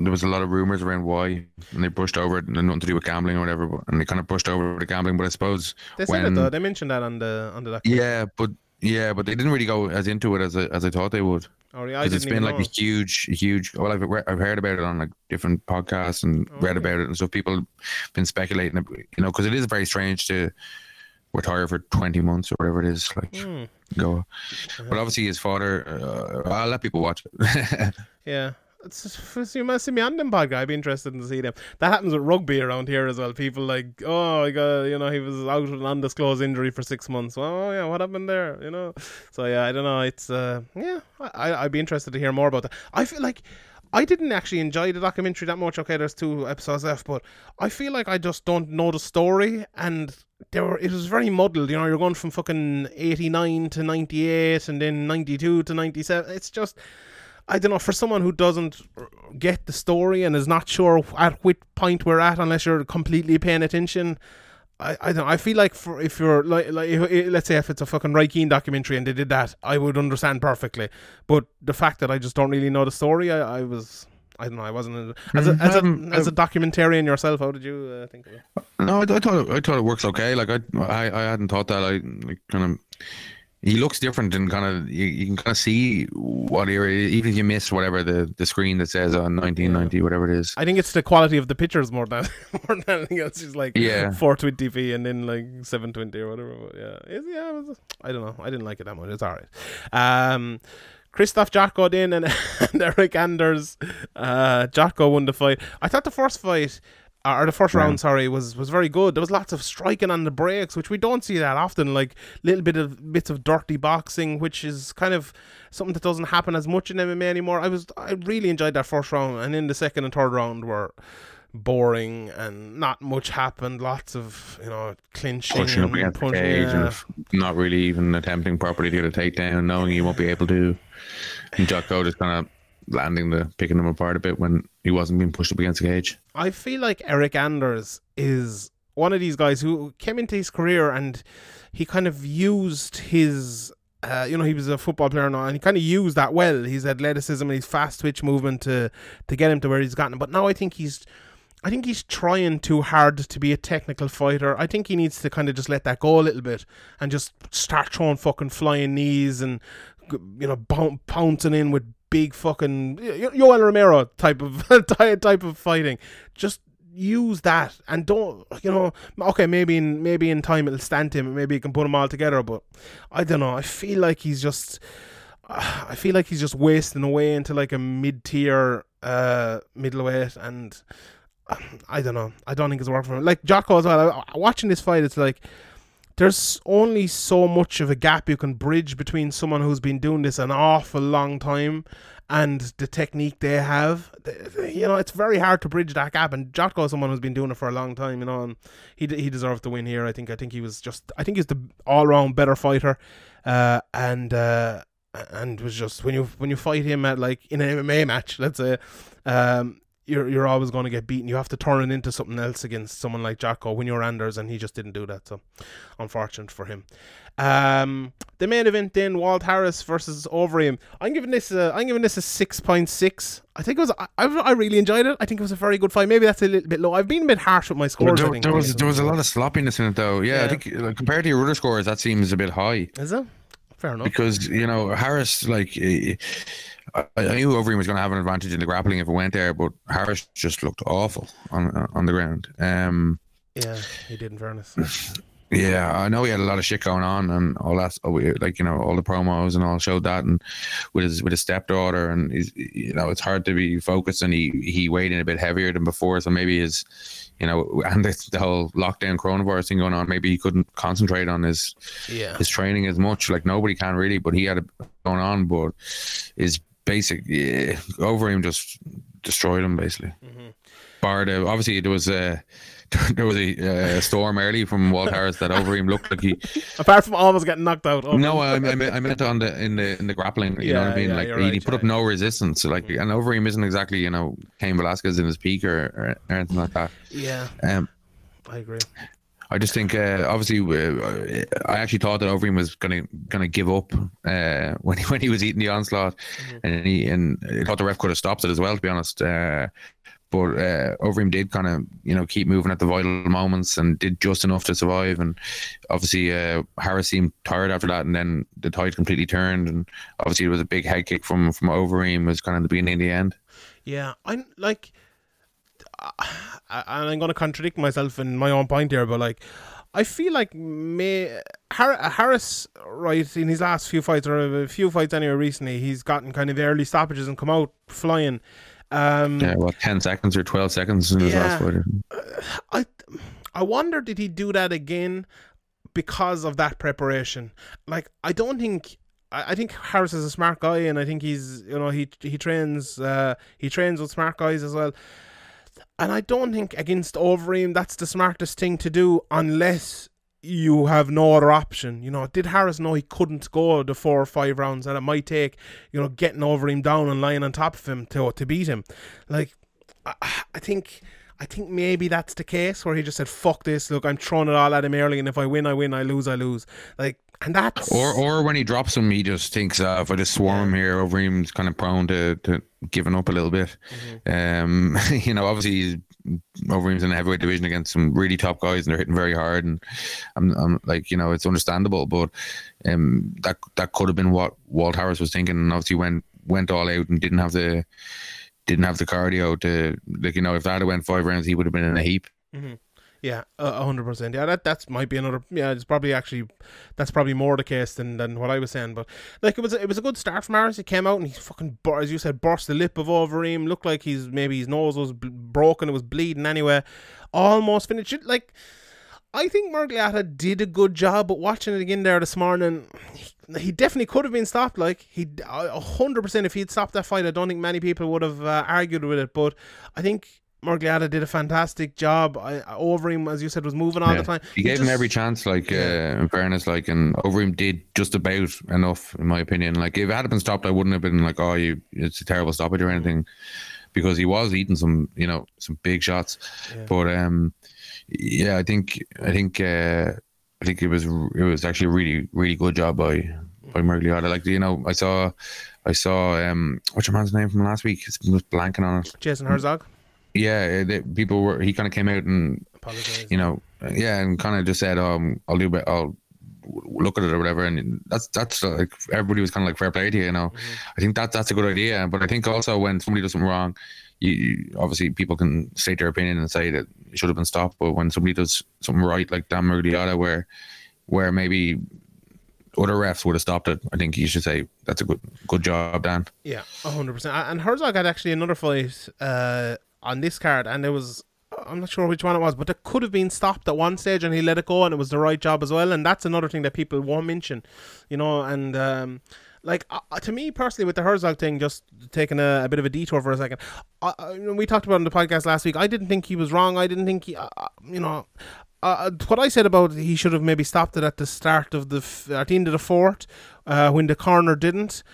There was a lot of rumors around why, and they brushed over it, and nothing to do with gambling or whatever. But, and they kind of brushed over the gambling. But I suppose they said it though. They mentioned that on the on the documentary. yeah, but yeah, but they didn't really go as into it as I, as I thought they would. Oh yeah, I Because it's been like know. a huge, huge. Well, I've re- I've heard about it on like different podcasts and Oh, read really? about it, and so people have been speculating. You know, because it is very strange to retire for twenty months or whatever it is. Like Hmm. go, Uh-huh. but obviously his father. Uh, I'll let people watch it. (laughs) Yeah. Just, you must see me on them pod guy. I'd be interested to see them. That happens with rugby around here as well. People like, oh, I got, you know, he was out with an undisclosed injury for six months. Oh, yeah, what happened there? You know? So, yeah, I don't know. It's, uh, yeah, I, I'd be interested to hear more about that. I feel like I didn't actually enjoy the documentary that much. Okay, there's two episodes left, but I feel like I just don't know the story and. There were, it was very muddled, you know. You're going from fucking eighty nine to ninety eight, and then ninety two to ninety seven. It's just, I don't know, for someone who doesn't get the story and is not sure at which point we're at unless you're completely paying attention. I, I don't know, I feel like for if you're like like if, let's say if it's a fucking Ray Keane documentary and they did that, I would understand perfectly. But the fact that I just don't really know the story, I, I was I don't know, I wasn't as a as a, Um, as a documentarian yourself. How did you uh, think of it? No, I, I thought it, I thought it works okay. Like I, I, I hadn't thought that. I like, kind of. He looks different and kind of you, you can kind of see what era. Even if you miss whatever the, the screen that says on 1990, whatever it is. I think it's the quality of the pictures more than (laughs) more than anything else. It's like Yeah. 420p and then like 720 or whatever. But yeah, it's, yeah. It was, I don't know. I didn't like it that much. It's all right. Um, Christoph Jotko in and, and (laughs) Eric Anders. Uh, Jotko won the fight. I thought the first fight. Or the first round, sorry, was was very good. There was lots of striking on the breaks, which we don't see that often. Like little bit of bits of dirty boxing, which is kind of something that doesn't happen as much in MMA anymore. I was I really enjoyed that first round, and in the second and third round were boring and not much happened. Lots of you know clinching, Pushing up against the punching, cage yeah. and not really even attempting properly to get a takedown, knowing you won't be able to. And Jotko just kind of landing the picking them apart a bit when he wasn't being pushed up against the cage. I feel like Eric Anders is one of these guys who came into his career and he kind of used his. Uh, you know, he was a football player now, and he kind of used that well. His athleticism and his fast twitch movement to to get him to where he's gotten. But now I think he's, I think he's trying too hard to be a technical fighter. I think he needs to kind of just let that go a little bit and just start throwing fucking flying knees and you know boun- pouncing in with big fucking Yoel Romero type of (laughs) type of fighting. Just use that and don't you know okay maybe in maybe in time it'll stand him maybe he can put them all together but I don't know. I feel like he's just (sighs) I feel like he's just wasting away into like a mid tier uh middleweight and (sighs) I don't know. I don't think it's working for him. Like Jotko as well I- watching this fight it's like there's only so much of a gap you can bridge between someone who's been doing this an awful long time and the technique they have. You know, it's very hard to bridge that gap. And Jotko is someone who's been doing it for a long time. You know, and he he deserved the win here. I think. I think he was just. I think he's the all round better fighter, uh, and. Uh, and was just when you when you fight him at like in an MMA match, let's say, um, you're you're always going to get beaten. You have to turn it into something else against someone like Jotko when you're Anders, and he just didn't do that. So, unfortunate for him. Um, the main event then, Walt Harris versus Overeem. I'm giving this a, I'm giving this a six point six. I think it was I, I I really enjoyed it. I think it was a very good fight. Maybe that's a little bit low. I've been a bit harsh with my scores. There, there was there was a lot of sloppiness in it though. Yeah, Yeah. I think compared to your other scores, that seems a bit high Is it? Fair enough. because you know Harris like. eh, I, I knew Overeem was going to have an advantage in the grappling if it went there, but Harris just looked awful on on the ground. Um, Yeah, he did. In fairness. (sighs) Yeah, I know he had a lot of shit going on and all that. oh, Like you know, all the promos and all showed that, and with his with his stepdaughter, and he's you know, it's hard to be focused, and he he weighed in a bit heavier than before, so maybe his, you know, (laughs) and the, the whole lockdown coronavirus thing going on, maybe he couldn't concentrate on his Yeah. his training as much. Like nobody can really, but he had it going on, but his basic yeah, Overeem just destroyed him basically. Bar the obviously there was a (laughs) there was a uh, storm early from Walt Harris that Overeem looked like he. (laughs) Apart from almost getting knocked out. No, I, I, meant, I meant on the in the in the grappling. You know what I mean? yeah, like you're he, he right, put up no resistance. Like and Overeem isn't exactly you know Cain Velasquez in his peak or, or anything like that. Yeah, Um, I agree. I just think uh, obviously uh, I actually thought that Overeem was gonna gonna give up uh, (laughs) when he when he was eating the onslaught, and he and I thought the ref could have stopped it as well. To be honest, uh, but uh, Overeem did kind of you know keep moving at the vital moments and did just enough to survive. And obviously uh, Harris seemed tired after that, and then the tide completely turned. And obviously it was a big head kick from from Overeem was kind of the beginning and the end. Yeah, I'm like, I- and I'm going to contradict myself in my own point here, but like, I feel like may Harris, right, in his last few fights or a few fights anyway recently, he's gotten kind of early stoppages and come out flying. Um, Yeah, what ten seconds or twelve seconds in his Yeah. last fight. I I wonder did he do that again because of that preparation? Like I don't think I, I think Harris is a smart guy and I think he's you know he he trains uh he trains with smart guys as well. And I don't think against Overeem that's the smartest thing to do unless you have no other option. You know, did Harris know he couldn't go the four or five rounds and it might take, you know, getting over him down and lying on top of him to to beat him? Like I, I think I think maybe that's the case where he just said, "Fuck this! Look, I'm throwing it all at him early, and if I win, I win. I lose, I lose." Like, and that's Or or when he drops him, he just thinks, uh, if I just swarm him here, Overeem's kind of prone to, to giving up a little bit. Um, (laughs) you know, obviously he's Overeem's in the heavyweight division against some really top guys, and they're hitting very hard. And I'm, I'm like, you know, it's understandable, but um, that that could have been what Walt Harris was thinking, and obviously went went all out and didn't have the didn't have the cardio to like you know if that had went five rounds, he would have been in a heap. Yeah, hundred percent. Yeah, that that's might be another. Yeah, it's probably actually that's probably more the case than, than what I was saying. But like it was a, it was a good start from Harris. He came out and he fucking as you said burst the lip of Overeem. Looked like he's maybe his nose was b- broken. It was bleeding anyway. Almost finished it. Like I think Miragliotta did a good job, but watching it again there this morning, he, he definitely could have been stopped. Like he, hundred percent, if he'd stopped that fight, I don't think many people would have uh, argued with it. But I think Miragliotta did a fantastic job. I, Overeem, as you said, was moving all Yeah. the time. He gave him every chance, like uh, in fairness, like and Overeem did just about enough, in my opinion. Like if it had been stopped, I wouldn't have been like, oh, you, it's a terrible stoppage or anything, because he was eating some, you know, some big shots. Yeah. But um, yeah, I think I think uh, I think it was it was actually a really really good job by by Miragliotta. Like you know, I saw I saw um, what's your man's name from last week? It's was blanking on it. Jason Herzog. Yeah, people were. He kind of came out and Apologize. you know, yeah, and kind of just said, um, I'll do, be- I'll look at it or whatever, and that's that's uh, like everybody was kind of like fair play to you, you know. I think that that's a good idea, but I think also when somebody does something wrong, you, you obviously people can state their opinion and say that it should have been stopped, but when somebody does something right, like Dan Miragliotta, where where maybe other refs would have stopped it, I think you should say that's a good good job, Dan. Yeah, hundred percent. And Herzog had actually another fight uh, on this card, and it was I'm not sure which one it was, but it could have been stopped at one stage and he let it go and it was the right job as well. And that's another thing that people won't mention, you know. And um, like uh, uh, to me personally, with the Herzog thing, just taking a, a bit of a detour for a second, I, we talked about on the podcast last week. I didn't think he was wrong. I didn't think he, uh, uh, you know. Uh, what I said about he should have maybe stopped it at the start of the f- at the end of the fourth uh, when the corner didn't.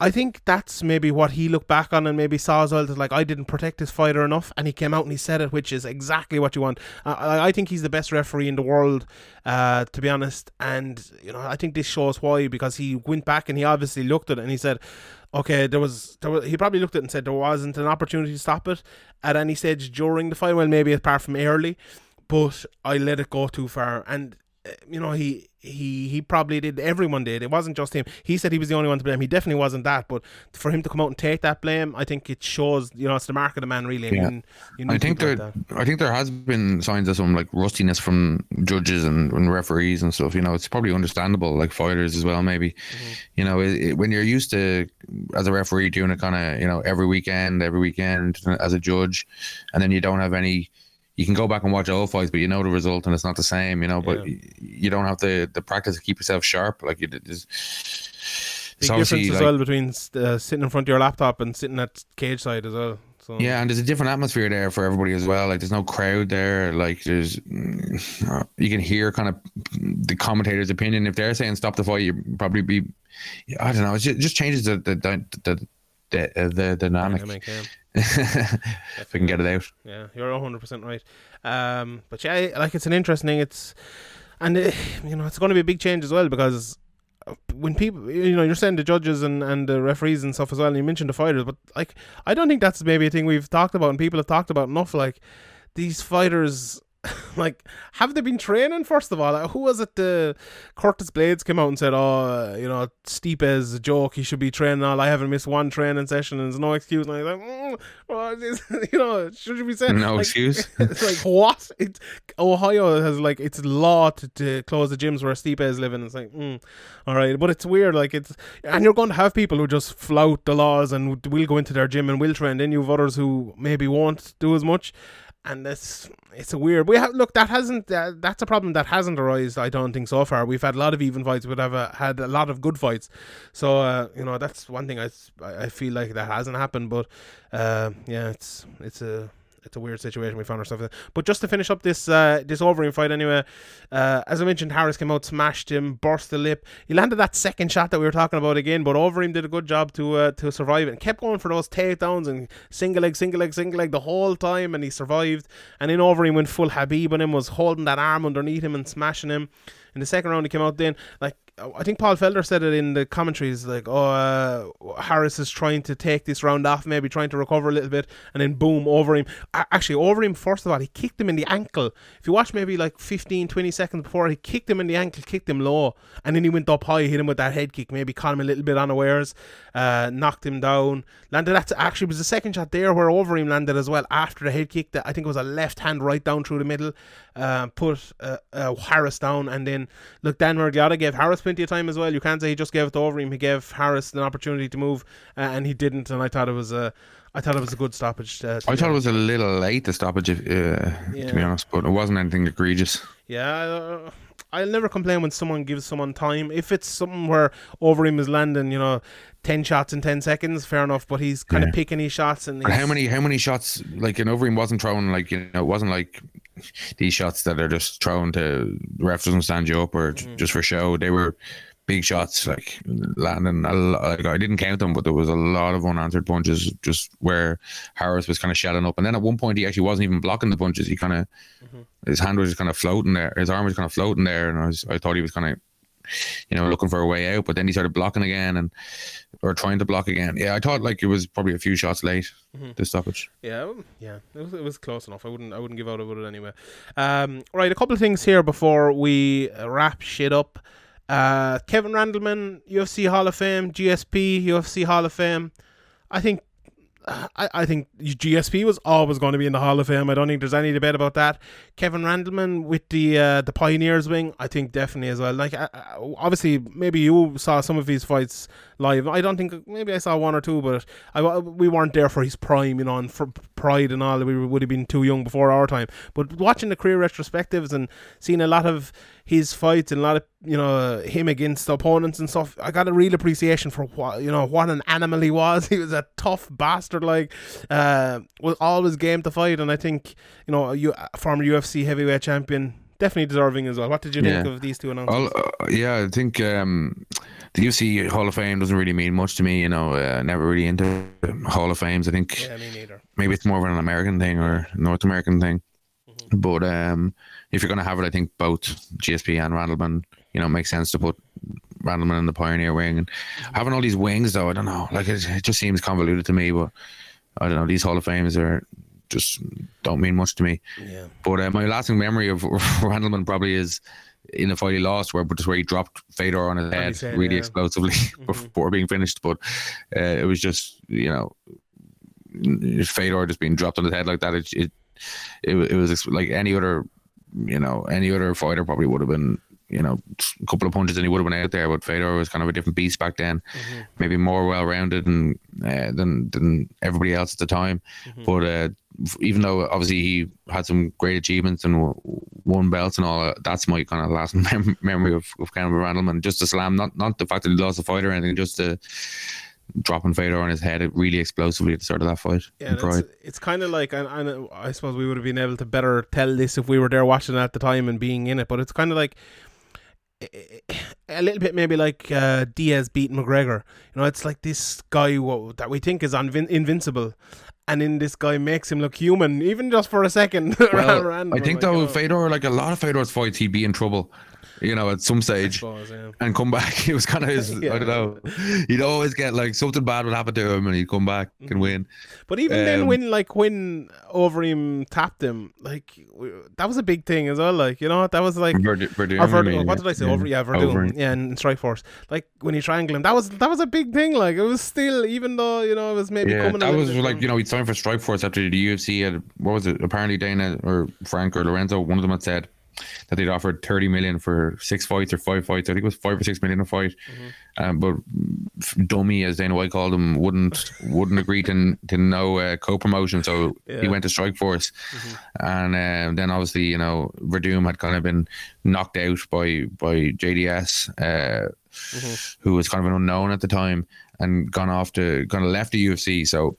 I think that's maybe what he looked back on and maybe saw as well as like I didn't protect this fighter enough, and he came out and he said it, which is exactly what you want. I, I think he's the best referee in the world, uh, to be honest, and you know I think this shows why because he went back and he obviously looked at it and he said, okay, there was, there was he probably looked at it and said there wasn't an opportunity to stop it at any stage during the fight, well maybe apart from early, but I let it go too far and uh, you know he he he probably did everyone did it wasn't just him he said he was the only one to blame he definitely wasn't that but for him to come out and take that blame i think it shows you know it's the mark of the man really Yeah. and you need I think there, like. I think there has been signs of some like rustiness from judges and, and referees and stuff. You know, it's probably understandable, like fighters as well. Maybe, Mm-hmm. you know, it, it- when you're used to as a referee doing it kind of, you know, every weekend, every weekend as a judge, and then you don't have any. You can go back and watch old fights, but you know the result, and it's not the same. You know, but Yeah. you don't have the the practice to keep yourself sharp. Like you, it's, big difference as like, well between uh, sitting in front of your laptop and sitting at cage side as well so Yeah, and there's a different atmosphere there for everybody as well. Like there's no crowd there. Like there's mm, you can hear kind of the commentator's opinion. If they're saying stop the fight, you probably be I don't know. It just, just changes the the the the, the, uh, the dynamic. Dynamic, yeah. if we can get it out. Yeah, you're 100% right. Um, but yeah, like it's an interesting thing. It's and uh, you know it's going to be a big change as well because when people you know you're saying the judges and, and the referees and stuff as well and you mentioned the fighters but like I don't think that's maybe a thing we've talked about and people have talked about enough like these fighters (laughs) like have they been training first of all like, who was it the Curtis Blaydes came out and said oh you know Stipe is a joke he should be training all I haven't missed one training session and there's no excuse and I was like mm, well, (laughs) you know should you be saying No like, excuse. (laughs) it's like what? It's Ohio has like it's law to, to close the gyms where Stipe is living. It's like, mm, all right, but it's weird. Like it's and you're going to have people who just flout the laws and will go into their gym and will train. Then you have others who maybe won't do as much. And it's it's a weird. We have look that hasn't uh, that's a problem that hasn't arisen. I don't think so far. We've had a lot of even fights. We've a, had a lot of good fights. So uh, you know that's one thing i i feel like that hasn't happened. But uh, yeah, it's it's a it's a weird situation we found ourselves in. But just to finish up this uh, this Overeem fight anyway, uh, as I mentioned, Harris came out, smashed him, burst the lip. He landed that second shot that we were talking about again, but Overeem did a good job to uh, to survive it and kept going for those takedowns and single leg, single leg, single leg the whole time, and he survived. And then Overeem went full Khabib on him, was holding that arm underneath him and smashing him. In the second round, he came out then like I think Paul Felder said it in the commentaries, like, oh, uh, Harris is trying to take this round off, maybe trying to recover a little bit, and then boom, Overeem. Actually, Overeem, first of all, he kicked him in the ankle. If you watch maybe like 15, 20 seconds before, he kicked him in the ankle, kicked him low, and then he went up high, hit him with that head kick, maybe caught him a little bit unawares, uh, knocked him down, landed. That actually was the second shot there where Overeem landed as well after the head kick. That I think it was a left hand right down through the middle, uh, put uh, uh, Harris down, and then look, Dan Miragliotta gave Harris plenty of time as well. You can't say he just gave it over him. He gave Harris an opportunity to move, uh, and he didn't. And I thought it was a, I thought it was a good stoppage. Uh, I thought it was a little late the stoppage, if, uh, to be honest, but it wasn't anything egregious. Yeah, uh, I'll never complain when someone gives someone time. If it's something where Overeem is landing, you know, ten shots in ten seconds, fair enough. But he's kind of picking his shots, and how many how many shots like an Overeem wasn't throwing like you know it wasn't like these shots that are just thrown to the ref doesn't stand you up or j- just for show. They were big shots like landing. A lo- like I didn't count them, but there was a lot of unanswered punches just where Harris was kind of shelling up, and then at one point he actually wasn't even blocking the punches. He kind of his hand was just kind of floating there, his arm was kind of floating there, and I was I thought he was kind of you know looking for a way out, but then he started blocking again and or trying to block again. Yeah, I thought like it was probably a few shots late. The stoppage. Yeah, um, yeah, it was, it was close enough. I wouldn't I wouldn't give out about it anyway. Um, right, a couple of things here before we wrap shit up. Uh, Kevin Randleman, UFC Hall of Fame, GSP, UFC Hall of Fame. I think I, I think GSP was always going to be in the Hall of Fame. I don't think there's any debate about that. Kevin Randleman with the uh, the Pioneers wing, I think definitely as well. Like uh, obviously, maybe you saw some of these fights live. I don't think maybe I saw one or two, but I we weren't there for his prime, you know, and for pride and all. We would have been too young before our time. But watching the career retrospectives and seeing a lot of his fights and a lot of you know him against opponents and stuff. I got a real appreciation for what you know what an animal he was. (laughs) He was a tough bastard, like uh, was always game to fight. And I think you know you former UFC heavyweight champion definitely deserving as well. What did you think of these two announcements? Well, uh, yeah, I think um, the UFC Hall of Fame doesn't really mean much to me. You know, uh, never really into Hall of Fames. I think yeah, me neither. maybe it's more of an American thing or North American thing. Mm-hmm. But um, if you're going to have it, I think both GSP and Randleman, you know, makes sense to put Randleman in the Pioneer wing. And Mm-hmm. having all these wings, though, I don't know. Like it, it just seems convoluted to me. But I don't know. These Hall of Fames are just don't mean much to me. Yeah. But uh, my lasting memory of (laughs) Randleman probably is in the fight he lost, where just where he dropped Fedor on his head said, really yeah. explosively (laughs) before being finished. But uh, it was just you know Fedor just being dropped on his head like that. It it it, it was like any other you know any other fighter probably would have been. You know, a couple of punches and he would have been out there. But Fedor was kind of a different beast back then, maybe more well rounded and uh, than than everybody else at the time. But uh, even though obviously he had some great achievements and won belts and all, that, that's my kind of last (laughs) mem- memory of, of Randleman. Just the slam, not not the fact that he lost the fight or anything, just the dropping Fedor on his head really explosively at the start of that fight. Yeah, in and Pride. it's, it's kind of like, and, and uh, I suppose we would have been able to better tell this if we were there watching it at the time and being in it. But it's kind of like eh, eh, a little bit maybe like uh, Diaz beating McGregor. You know, it's like this guy that we think is unvin- invincible, and then this guy makes him look human, even just for a second. (laughs) Well, I think like, though know. Fedor, like a lot of Fedor's fights, he'd be in trouble. You know, at some stage. yeah. and come back. (laughs) It was kind of his. Yeah. I don't know. He'd always get like something bad would happen to him, and he'd come back Mm-hmm. and win. But even then, Um, when like when Overeem tapped him, like that was a big thing as well. Like you know, that was like Verd- Werdum, mean, what did I say? yeah. Over, yeah, Werdum. Over. Yeah, in Strike Force. Like when he triangled him, that was that was a big thing. Like it was still, even though you know it was maybe Yeah, coming. that was like you know he signed for Strike Force after the UFC had what was it? Apparently Dana or Frank or Lorenzo, one of them had said that they'd offered thirty million for six fights or five fights. I think it was five or six million a fight. Mm-hmm. Um, but dummy, as Dana White called him, wouldn't wouldn't agree to to no uh, co-promotion, so Yeah. he went to Strike Force, and um, then obviously you know Werdum had kind of been knocked out by by JDS. Uh, who was kind of an unknown at the time and gone off to kind of left the UFC. So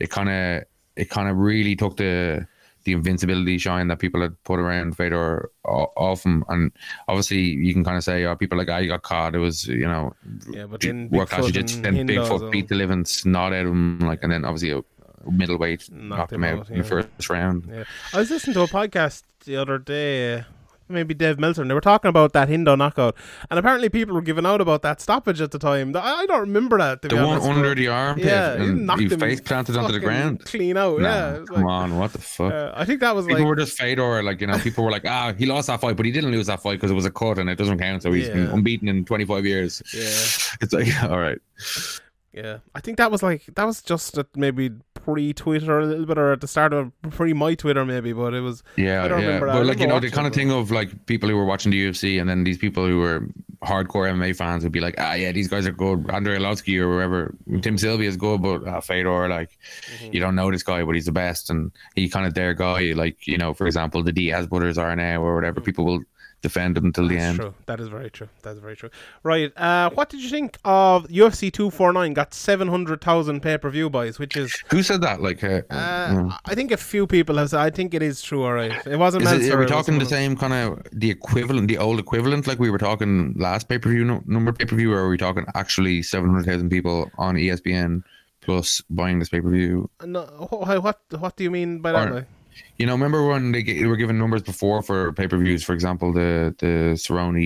it kind of it kind of really took the the invincibility shine that people had put around Fedor off him. And obviously you can kind of say, oh, people like ah, I got caught. It was you know yeah, but then class Bigfoot jiu-jitsu. Then Bigfoot beat the living snot out of him, like, and then obviously a middleweight knocked, him out, in the first round. Yeah. I was listening to a podcast the other day. Maybe Dave Meltzer, and they were talking about that Hendo knockout, and apparently people were giving out about that stoppage at the time. I, I don't remember that. The one honest, under the armpit, yeah, and knocked he face planted onto the ground. clean out. Nah, yeah, come like, on, what the fuck? uh, I think that was People like were just Fedor, like you know, people were like, ah, he lost that fight, but he didn't lose that fight because it was a cut and it doesn't count. So he's been Yeah. unbeaten in 25 years. yeah. (laughs) It's like, (laughs) all right, Yeah, I think that was like that was just at maybe pre-Twitter a little bit, or at the start of pre my Twitter maybe, but it was. yeah, I don't yeah. remember. But like you know, the kind of watching thing of like people who were watching the UFC, and then these people who were hardcore MMA fans would be like, ah, yeah, these guys are good. Andrei Arlovsky or wherever, Tim Sylvia is good, but uh, Fedor, like, Mm-hmm. you don't know this guy, but he's the best, and he kind of their guy. Like you know, for example, the Diaz brothers are now or whatever. People will defend him until the That's end. true. That is very true. That's very true. Right. Uh, what did you think of UFC two four nine? Got seven hundred thousand pay per view buys, which is. Who said that? Like, uh, Uh, mm. I think a few people have said. I think it is true. All right. It wasn't. Is it, are we talking the same kind of the equivalent, the old equivalent, like we were talking last pay per view no, number pay per view, or are we talking actually seven hundred thousand people on ESPN plus buying this pay per view? No, wh- what What do you mean by that? Or-? You know, remember when they, g- they were given numbers before for pay per views? For example, the the Cerrone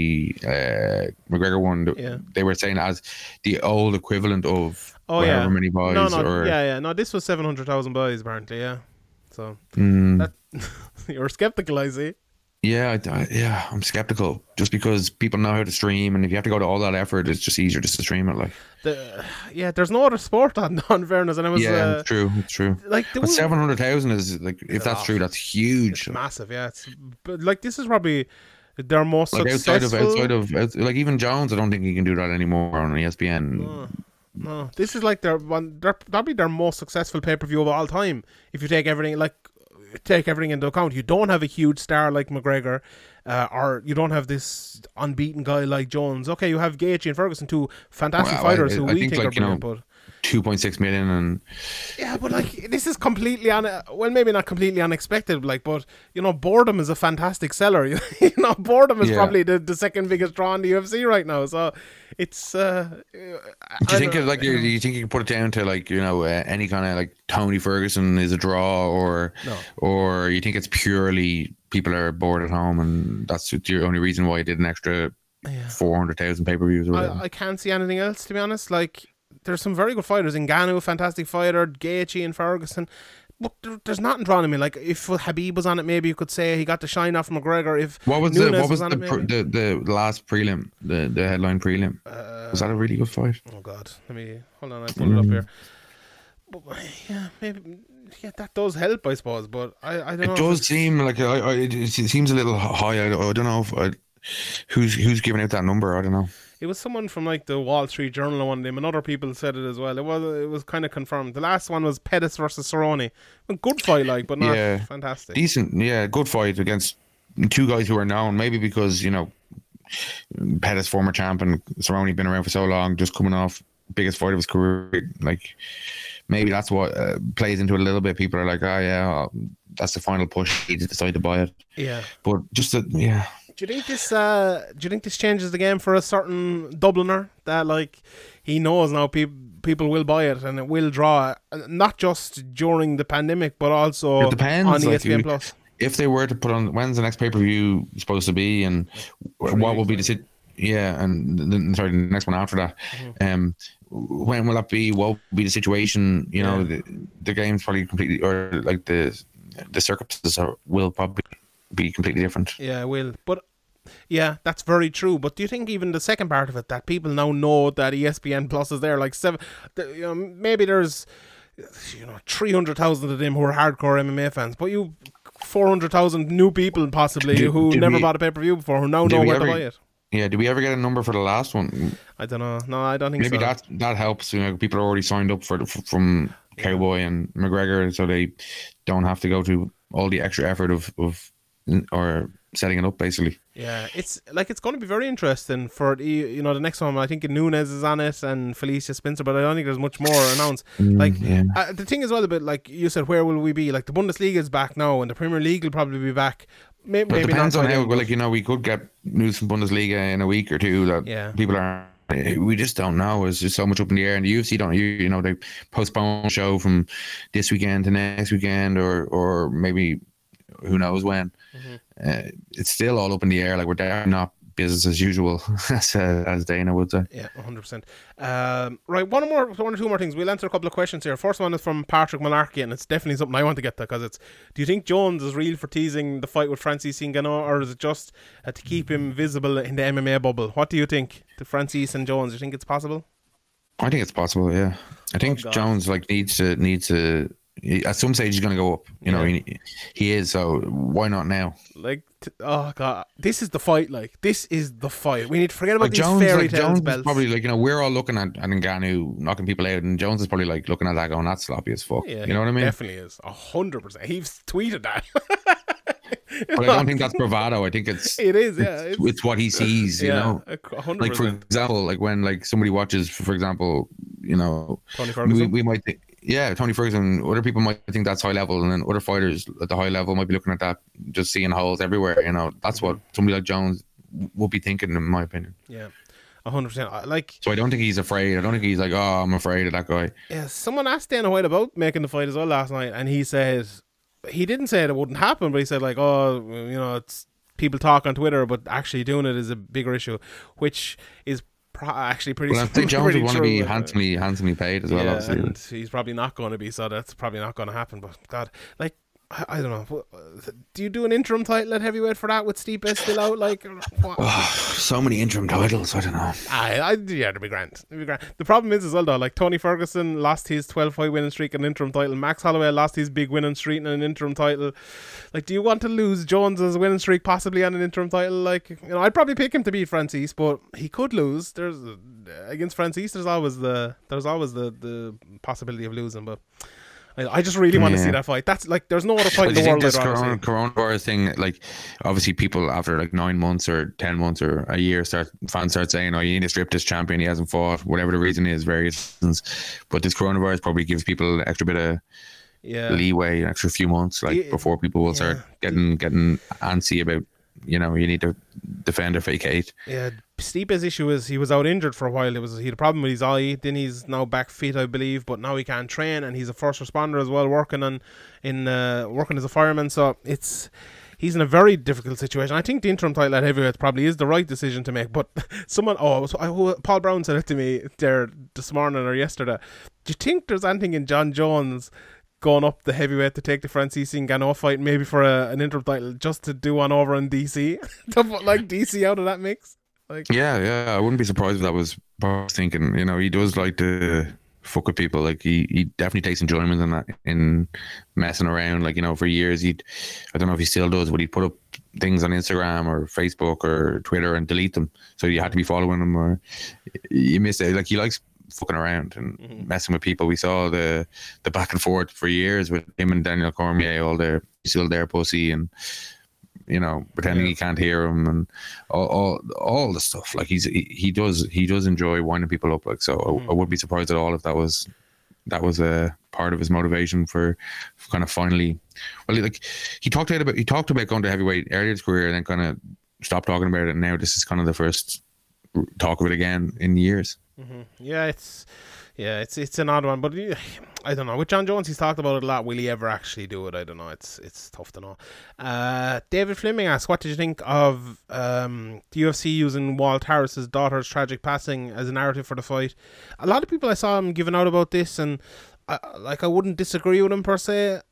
uh, McGregor one, Yeah. they were saying as the old equivalent of Oh yeah. many buys. no, no. or Yeah, yeah. No, this was seven hundred thousand buys apparently. Yeah. So Mm, that (laughs) you're skeptical, I see. Yeah, I, I- yeah, I'm skeptical just because people know how to stream, and if you have to go to all that effort, it's just easier just to stream it. Like, The, yeah, there's no other sport on (laughs) on fairness, and it was yeah, uh, it's true, it's true. like But seven hundred thousand is like, if that's true, that's huge. It's massive, yeah. It's but like this is probably their most Like outside of outside of like even Jones, I don't think he can do that anymore on ESPN. No, no, this is like their one. Their, probably their most successful pay per view of all time. If you take everything like take everything into account. You don't have a huge star like McGregor, uh, or you don't have this unbeaten guy like Jones. Okay, you have Gaethje and Ferguson, two fantastic well, fighters I, I, who I we think, think like, are brilliant, know, but 2.6 million and yeah but like this is completely un- well maybe not completely unexpected like but you know boredom is a fantastic seller (laughs) you know boredom is yeah. probably the, the second biggest draw in the UFC right now so it's uh do you I think like do you think you can put it down to like you know uh, any kind of like Tony Ferguson is a draw or no. or you think it's purely people are bored at home and that's the only reason why he did an extra yeah. 400,000 pay per views. I, I, can't see anything else to be honest. Like, there's some very good fighters. in Ngannou, fantastic fighter. Gaethje and Ferguson. But there, there's nothing drawn to me. Like if Khabib was on it, maybe you could say he got the shine off McGregor. If What was Nunes the what was on the, it, pr- the the last prelim the the headline prelim was that a really good fight? Oh God, let me hold on. I pull it up Mm. here. But yeah, maybe yeah, that does help, I suppose. But I, I don't. It does seem like I, I, it, it seems a little high. I, I don't know if I, who's who's giving out that number. I don't know. It was someone from like the Wall Street Journal one day, and other people said it as well. It was it was kind of confirmed. The last one was Pettis versus Cerrone. Good fight, like, but not Yeah. fantastic. Decent, yeah, good fight against two guys who are known. Maybe because you know Pettis, former champ, and Cerrone been around for so long, just coming off biggest fight of his career. Like maybe that's what uh, plays into it a little bit. People are like, oh yeah, that's the final push. He decide to buy it, yeah. but just a, yeah. Do you think this? Uh, do you think this changes the game for a certain Dubliner that like he knows now people people will buy it and it will draw uh, not just during the pandemic but also It depends, on like, ESPN you- Plus. if they were to put on when's the next pay per view supposed to be, and what will be the sit? Yeah, and then sorry, the next one after that. Mm-hmm. Um, when will that be? What will be the situation? You know, the, the game's probably completely, or like the the circumstances are, will probably be completely different. Yeah, it will. But yeah, that's very true. But do you think even the second part of it that people now know that ESPN Plus is there, like seven, you know, maybe there's you know three hundred thousand of them who are hardcore MMA fans, but you. 400,000 new people possibly Did- who never we- bought a pay-per-view before who now know where to buy it. Yeah, did we ever get a number for the last one? I don't know. No, I don't think Maybe so. that that helps. You know, people are already signed up for the, from Cowboy and McGregor, so they don't have to go to all the extra effort of of or setting it up basically. Yeah, it's like it's going to be very interesting for the you know the next one. I think Nunes is on it and Felicia Spencer, but I don't think there's much more (laughs) announced. like yeah. uh, the thing as well, about like you said, where will we be? Like the Bundesliga is back now, and the Premier League will probably be back. May- But it maybe depends not on how, well, like, you know, we could get news from Bundesliga in a week or two that Yeah. people are. We just don't know. It's just so much up in the air. And the UFC don't, you, you know, they postpone the show from this weekend to next weekend or, or maybe who knows when. Mm-hmm. Uh, it's still all up in the air. Like, we're definitely not business as usual, (laughs) as, uh, as Dana would say. Yeah, one hundred percent. Um, right, one more, one or two more things. We'll answer a couple of questions here. First one is from Patrick Malarkey, and it's definitely something I want to get to because it's. Do you think Jones is real for teasing the fight with Francis Ngannou, or is it just uh, to keep him visible in the MMA bubble? What do you think, the Francis and Jones? Do you think it's possible? I think it's possible. Yeah, I think Oh, Jones like needs to needs to. At some stage, he's going to go up. You know, Yeah. he, he is. So why not now? Like, t- oh god, this is the fight. Like, this is the fight. We need to forget about Like these Jones, fairy like tales Jones is probably like you know we're all looking at, at Ngannou knocking people out, and Jones is probably like looking at that going that's sloppy as fuck. yeah, you know what I mean? Definitely is a hundred percent. He's tweeted that. (laughs) But I don't think that's bravado. I think it's (laughs) it is. Yeah, it's, it's what he sees. You yeah, know, a hundred like for example, like when like somebody watches, for example, you know, Tony we, we might think, yeah, Tony Ferguson. Other people might think that's high level, and then other fighters at the high level might be looking at that, just seeing holes everywhere. You know, that's what mm-hmm. somebody like Jones would be thinking, in my opinion. yeah, a hundred percent. I- Like, So I don't think he's afraid. I don't think he's like, oh, I'm afraid of that guy. yeah, someone asked Dana White about making the fight as well last night, and he said he didn't say it wouldn't happen, but he said like, oh, you know, it's people talk on Twitter, but actually doing it is a bigger issue, which is pro- actually pretty. Well, I (laughs) think Jones would want to be handsomely, handsomely paid as well. yeah, obviously. and he's probably not going to be, so that's probably not going to happen. But God, like I, I don't know. Uh, do you do an interim title at heavyweight for that with Stipe still out? Like, uh, what? (sighs) so many interim titles. I don't know. I, I, yeah, it'd be grand. It'd be grand. The problem is as well though, like Tony Ferguson lost his 12 fight winning streak and interim title. Max Holloway lost his big winning streak and an interim title. Like, do you want to lose Jones's winning streak possibly on an interim title? Like, you know, I'd probably pick him to beat Francis, but he could lose. There's uh, against Francis. There's always the there's always the the possibility of losing, but. I just really want to see that fight. That's like, there's no other fight But in the world this corona, coronavirus thing, like, obviously people after like nine months or ten months or a year start fans start saying, "Oh, you need to strip this champion. He hasn't fought. Whatever the reason is, various reasons." But this coronavirus probably gives people an extra bit of Yeah. leeway, an extra few months, like Yeah. before people will start getting getting antsy about, you know, you need to defend or vacate. Yeah, Stipe's issue is he was out injured for a while. It was he had a problem with his eye. Then he's now back fit, I believe, but now he can't train, and he's a first responder as well, working on in uh, working as a fireman. So it's he's in a very difficult situation. I think the interim title at heavyweight probably is the right decision to make. But (laughs) someone, oh, so Paul Brown said it to me there this morning or yesterday. Do you think there's anything in Jon Jones? Going up the heavyweight to take the Francis Ngannou fight, maybe for a, an interim title, just to do one over in DC, to put like DC out of that mix. Like, Yeah, yeah, I wouldn't be surprised if that was I thinking. You know, he does like to fuck with people. Like he, he definitely takes enjoyment in that in messing around. Like you know, for years he'd I don't know if he still does, but he'd put up things on Instagram or Facebook or Twitter and delete them. So you had to be following him or you miss it. Like he likes fucking around and mm-hmm. messing with people. We saw the the back and forth for years with him and Daniel Cormier, all their still their pussy and you know, pretending he can't hear him and all, all all the stuff. Like he's he, he does he does enjoy winding people up. Like so, I, mm-hmm. I would be surprised at all if that was that was a part of his motivation for, for kind of finally. Well, like he talked about he talked about going to heavyweight earlier in his career and then kind of stopped talking about it. And now this is kind of the first talk of it again in years. Yeah, it's yeah, it's it's an odd one, but I don't know. With Jon Jones, he's talked about it a lot. Will he ever actually do it? I don't know. It's it's tough to know. Uh, David Fleming asks, "What did you think of um, the UFC using Walt Harris's daughter's tragic passing as a narrative for the fight?" A lot of people I saw him giving out about this, and I, like I wouldn't disagree with him per se.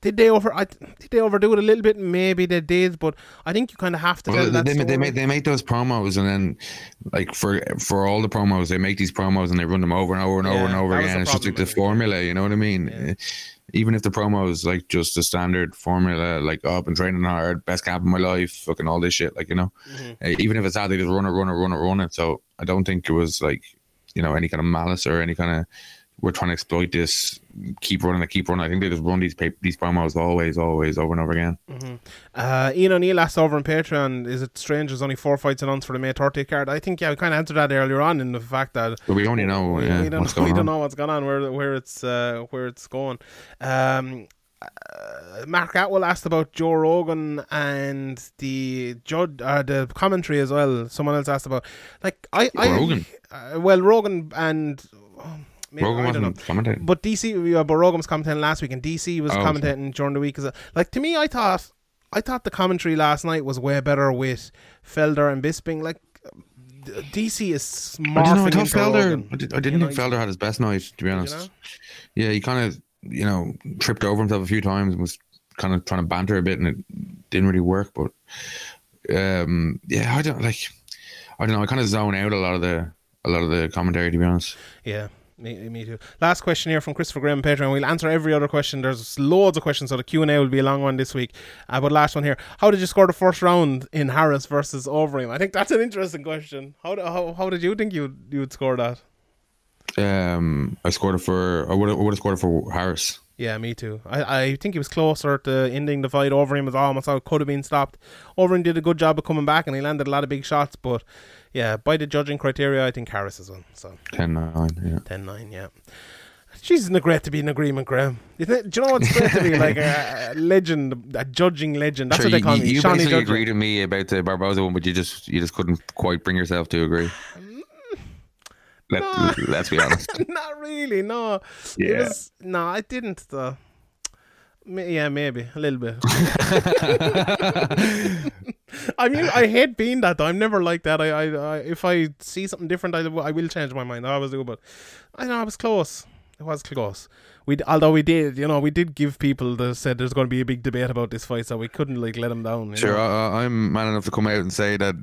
Did they over? I, did they overdo it a little bit? Maybe they did, but I think you kind of have to Well, they, that they, story. they make they make those promos and then like for for all the promos they make these promos and they run them over and over and over and over again. It's just like the formula, you know what I mean? Yeah. Uh, Even if the promo is like just a standard formula, like oh, I've been training hard, best camp of my life, fucking all this shit, like you know. Mm-hmm. Uh, even if it's that, they just run it, run it, run it, run it. So I don't think it was like you know any kind of malice or any kind of we're trying to exploit this. Keep running keep running. I think they just run these pa- these promos always, always, over and over again. Uh, Ian O'Neill asked over on Patreon, is it strange there's only four fights announced for the May 30th card? I think, yeah, we kind of answered that earlier on in the fact that But we only know we, yeah, we don't, know, (laughs) we don't on. know what's going on, where where it's uh, where it's going. Um, uh, Mark Atwell asked about Joe Rogan and the judge, uh, the commentary as well. Someone else asked about, like I, I Rogan? Uh, well, Rogan and. oh, maybe- Rogan I wasn't commentating. But DC, yeah, but Rogan was commentating last week, and DC was Oh, okay. commentating during the week. As a, like to me, I thought, I thought the commentary last night was way better with Felder and Bisping. Like DC is I don't know. I morphing thought into Felder. I, did, I didn't You know, think Felder had his best night, to be honest. know? Yeah, he kind of, you know, tripped over himself a few times and was kind of trying to banter a bit, and it didn't really work. But um, yeah, I don't like. I don't know. I kind of zone out a lot of the a lot of the commentary, to be honest. Yeah. Me, me too. Last question here from Christopher Graham Patreon. We'll answer every other question. There's loads of questions, so the Q and A will be a long one this week. Uh, but last one here: How did you score the first round in Harris versus Overeem? I think that's an interesting question. How how, how did you think you you would score that? Um, I scored it for. I would have, would have scored it for Harris. Yeah, me too. I, I think he was closer to ending the fight. Overeem was almost out, could have been stopped. Overeem did a good job of coming back and he landed a lot of big shots. But yeah, by the judging criteria, I think Harris is one. So 10-9, Yeah. 10 9, yeah. Jeez, isn't it great to be in agreement, Graham? Isn't it, do you know what's great to be (laughs) like a, a legend, a judging legend? That's Sure, what they call you, me. you Shawnee basically judging. agreed with me about the Barboza one, but you just you just couldn't quite bring yourself to agree. (sighs) (laughs) Let, No. Let's be (laughs) honest. Not really, no. It Yeah. was, no, I didn't, though. Yeah, maybe a little bit. (laughs) (laughs) I mean, I hate being that though. I'm never like that. I, I, I if I see something different, I, I will change my mind. I always do, but I know I was close. It was close. We although we did, you know, we did give people that said there's going to be a big debate about this fight, so we couldn't like let them down. you Sure, know. I, I'm man enough to come out and say that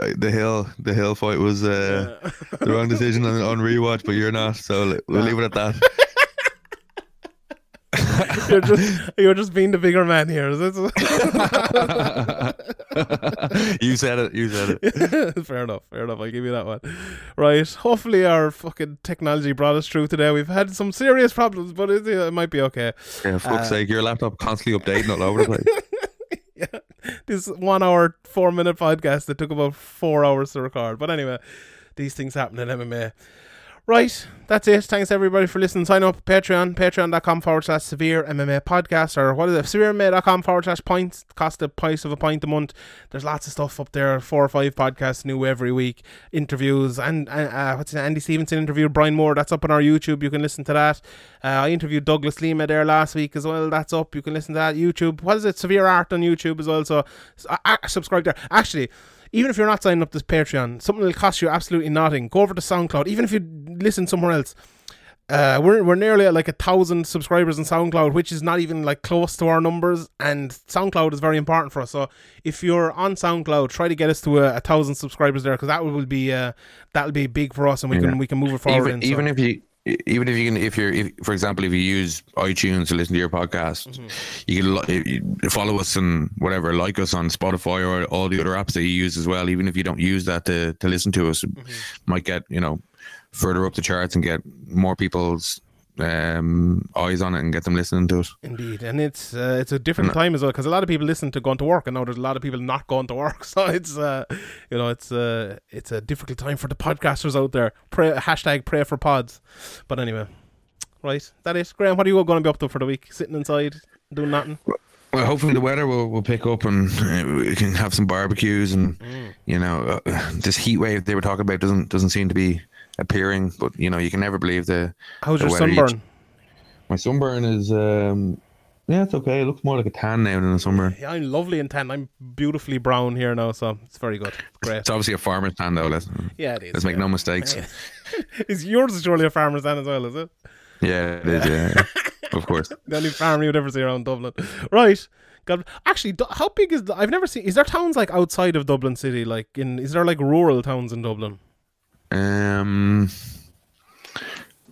uh, the hill, the hill fight was uh, the wrong decision on, on rewatch, but you're not. So we'll leave it at that. (laughs) (laughs) you're just you're just being the bigger man here. (laughs) You said it. You said it. (laughs) fair enough. Fair enough. I'll give you that one. Right. Hopefully, our fucking technology brought us through today. We've had some serious problems, but it, it might be okay. Yeah, fuck's Uh, sake, your laptop constantly updating all over the place. yeah, this one hour, four minute podcast that took about four hours to record. But anyway, these things happen in MMA. Right, that's it. Thanks everybody for listening. Sign up Patreon, patreon.com forward slash severe MMA podcast, or what is it? SevereMMA.com forward slash points. Cost the price of a pint a month. There's lots of stuff up there. Four or five podcasts new every week. Interviews and uh, uh, what's it? Andy Stevenson interviewed Brian Moore. That's up on our YouTube. You can listen to that. Uh, I interviewed Douglas Lima there last week as well. That's up. You can listen to that. YouTube. What is it? Severe Art on YouTube as well. So uh, uh, subscribe there. Actually, even if you're not signing up this Patreon, something will cost you absolutely nothing. Go over to SoundCloud. Even if you listen somewhere else, uh, we're we're nearly at like a thousand subscribers on SoundCloud, which is not even like close to our numbers. And SoundCloud is very important for us. So if you're on SoundCloud, try to get us to a, a thousand subscribers there, because that will be uh, that'll be big for us, and we Yeah. can we can move it forward. even in, so- even if you even if you can if you're if, for example if you use iTunes to listen to your podcast Mm-hmm. you can you follow us and whatever like us on Spotify or all the other apps that you use as well even if you don't use that to, to listen to us Mm-hmm. might get you know further up the charts and get more people's um eyes on it and get them listening to it Indeed, and it's uh, it's a different time as well because a lot of people listen to going to work, and now there's a lot of people not going to work. (laughs) So it's uh, you know it's uh, it's a difficult time for the podcasters out there. Pray hashtag pray for pods. But anyway, right, that is Graham. What are you going to be up to for the week? Sitting inside doing nothing. well hopefully the weather will, will pick up and uh, we can have some barbecues and Mm. you know uh, this heat wave they were talking about doesn't doesn't seem to be appearing but you know you can never believe the How's the your. You sunburn? My sunburn is um yeah, it's okay. It looks more like a tan now than a sunburn. Yeah, I'm lovely and tan. I'm beautifully brown here now, so it's very good. Great. It's obviously a farmer's tan though. Let's Yeah, it is. let's make yeah. no mistakes. (laughs) is yours is surely a farmer's tan as well, is it? Yeah, it is. Yeah, of course. (laughs) The only farm you would ever see around Dublin. Right. God, actually, how big is? I've never seen. Is there towns like outside of Dublin city? Like in? Is there like rural towns in Dublin? Um,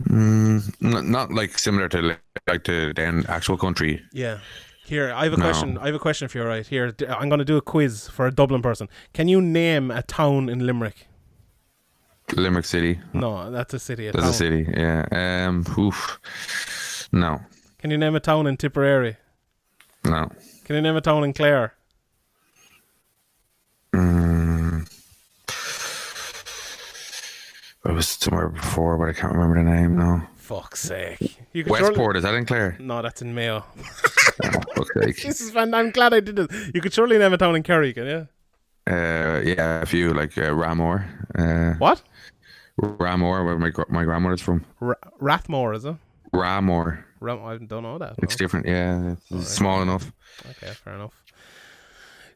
mm, n- not like similar to like, like to the actual country. Yeah. Here, I have a No. question. I have a question for you. Right here, I'm going to do a quiz for a Dublin person. Can you name a town in Limerick? Limerick City. No, that's a city. A That's town. a city. Yeah. Um. Oof. No. Can you name a town in Tipperary? No. Can you name a town in Clare? Mm. I was somewhere before, but I can't remember the name now. Fuck's sake! You could surely- Westport is that in Clare? No, that's in Mayo. (laughs) Oh, fuck's (laughs) sake. this is fun. I'm glad I did it. You could surely name a town in Kerry, can you? Uh, yeah, a few like uh, Ramor. Uh, What? Ramor, where my my grandmother's from. R- Rathmore, is it? Ramor. Ram- I don't know that. It's no. different. Yeah, it's Alright. small enough. Okay, fair enough.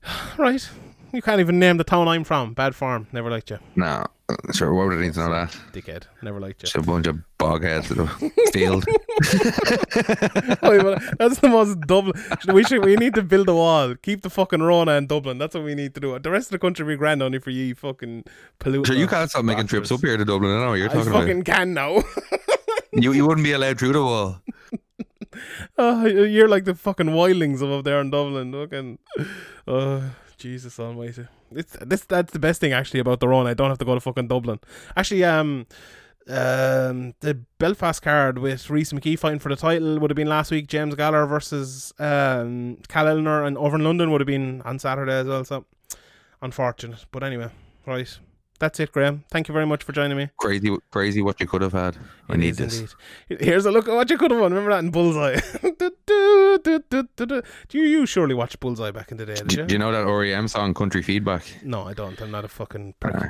(sighs) Right. You can't even name the town I'm from. Bad farm. Never liked you. No, uh, sure. Why would I need to know that? Dickhead. Never liked you. Just a bunch of bogheads in the field. That's the most Dublin. We should. We need to build a wall. Keep the fucking Rona in Dublin. That's what we need to do. The rest of the country be grand only for you fucking pollute. Sure, you can't stop making trips up here to Dublin. I know what you're I talking fucking can now. (laughs) You you wouldn't be allowed through the wall. (laughs) oh, you're like the fucking wildlings up there in Dublin. Fucking. Oh, Jesus Almighty. It's this. That's the best thing actually about the Rona. I don't have to go to fucking Dublin. Actually, um. Um, the Belfast card with Rhys McKee fighting for the title would have been last week. James Gallagher versus um, Cal Ellenor, and over in London would have been on Saturday as well. So unfortunate, but anyway, right. That's it, Graham. Thank you very much for joining me. Crazy, crazy. What you could have had. I It need this. indeed. Here's a look at what you could have won. Remember that in Bullseye? (laughs) do, you, you surely watch Bullseye back in the day, did Do, you? do you know that REM song "Country Feedback"? No, I don't. I'm not a fucking prick. Uh,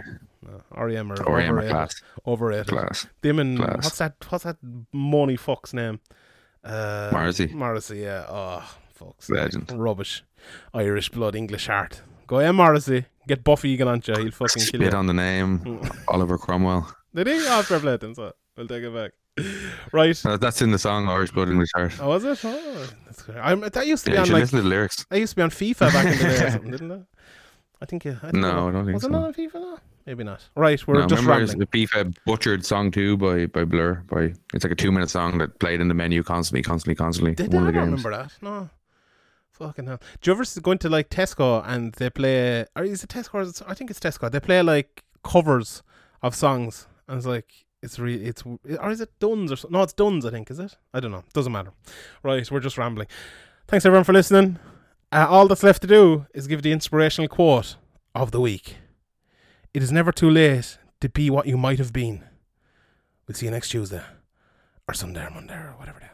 No, REM are REM overrated. class, Overrated. class. Them and Class. what's that? What's that? Money fuck's name? Uh, Morrissey. Morrissey. Yeah. Oh, fuck's Legend. Rubbish. Irish blood, English heart. Go ahead, Morrissey. Get Buffy Egan on you. He'll fucking kill Spit you. on the name Oliver Cromwell. Did he? Oh, fair play then, so we'll take it back. right. Uh, that's in the song Irish Blood English Heart. Oh, was it? Oh, that's good. I'm, that used to be on like listen to the lyrics. I used to be on FIFA back in the day or something, didn't I? I think yeah. I No, I don't think was so. it not on FIFA? No, maybe not. Right, we're No, just remember the PFAB Butchered song too by by Blur. By it's like a two minute song that played in the menu constantly, constantly, constantly. Did one I of the games. remember that? No. Fucking hell. Do you ever go into like Tesco and they play? Or is it Tesco? Or it, I think it's Tesco. They play like covers of songs, and it's like it's really it's or is it Dunnes or so? no? It's Dunnes. I think is it? I don't know. Doesn't matter. Right, we're just rambling. Thanks everyone for listening. Uh, all that's left to do is give the inspirational quote of the week. It is never too late to be what you might have been. We'll see you next Tuesday or Sunday or Monday or whatever it is.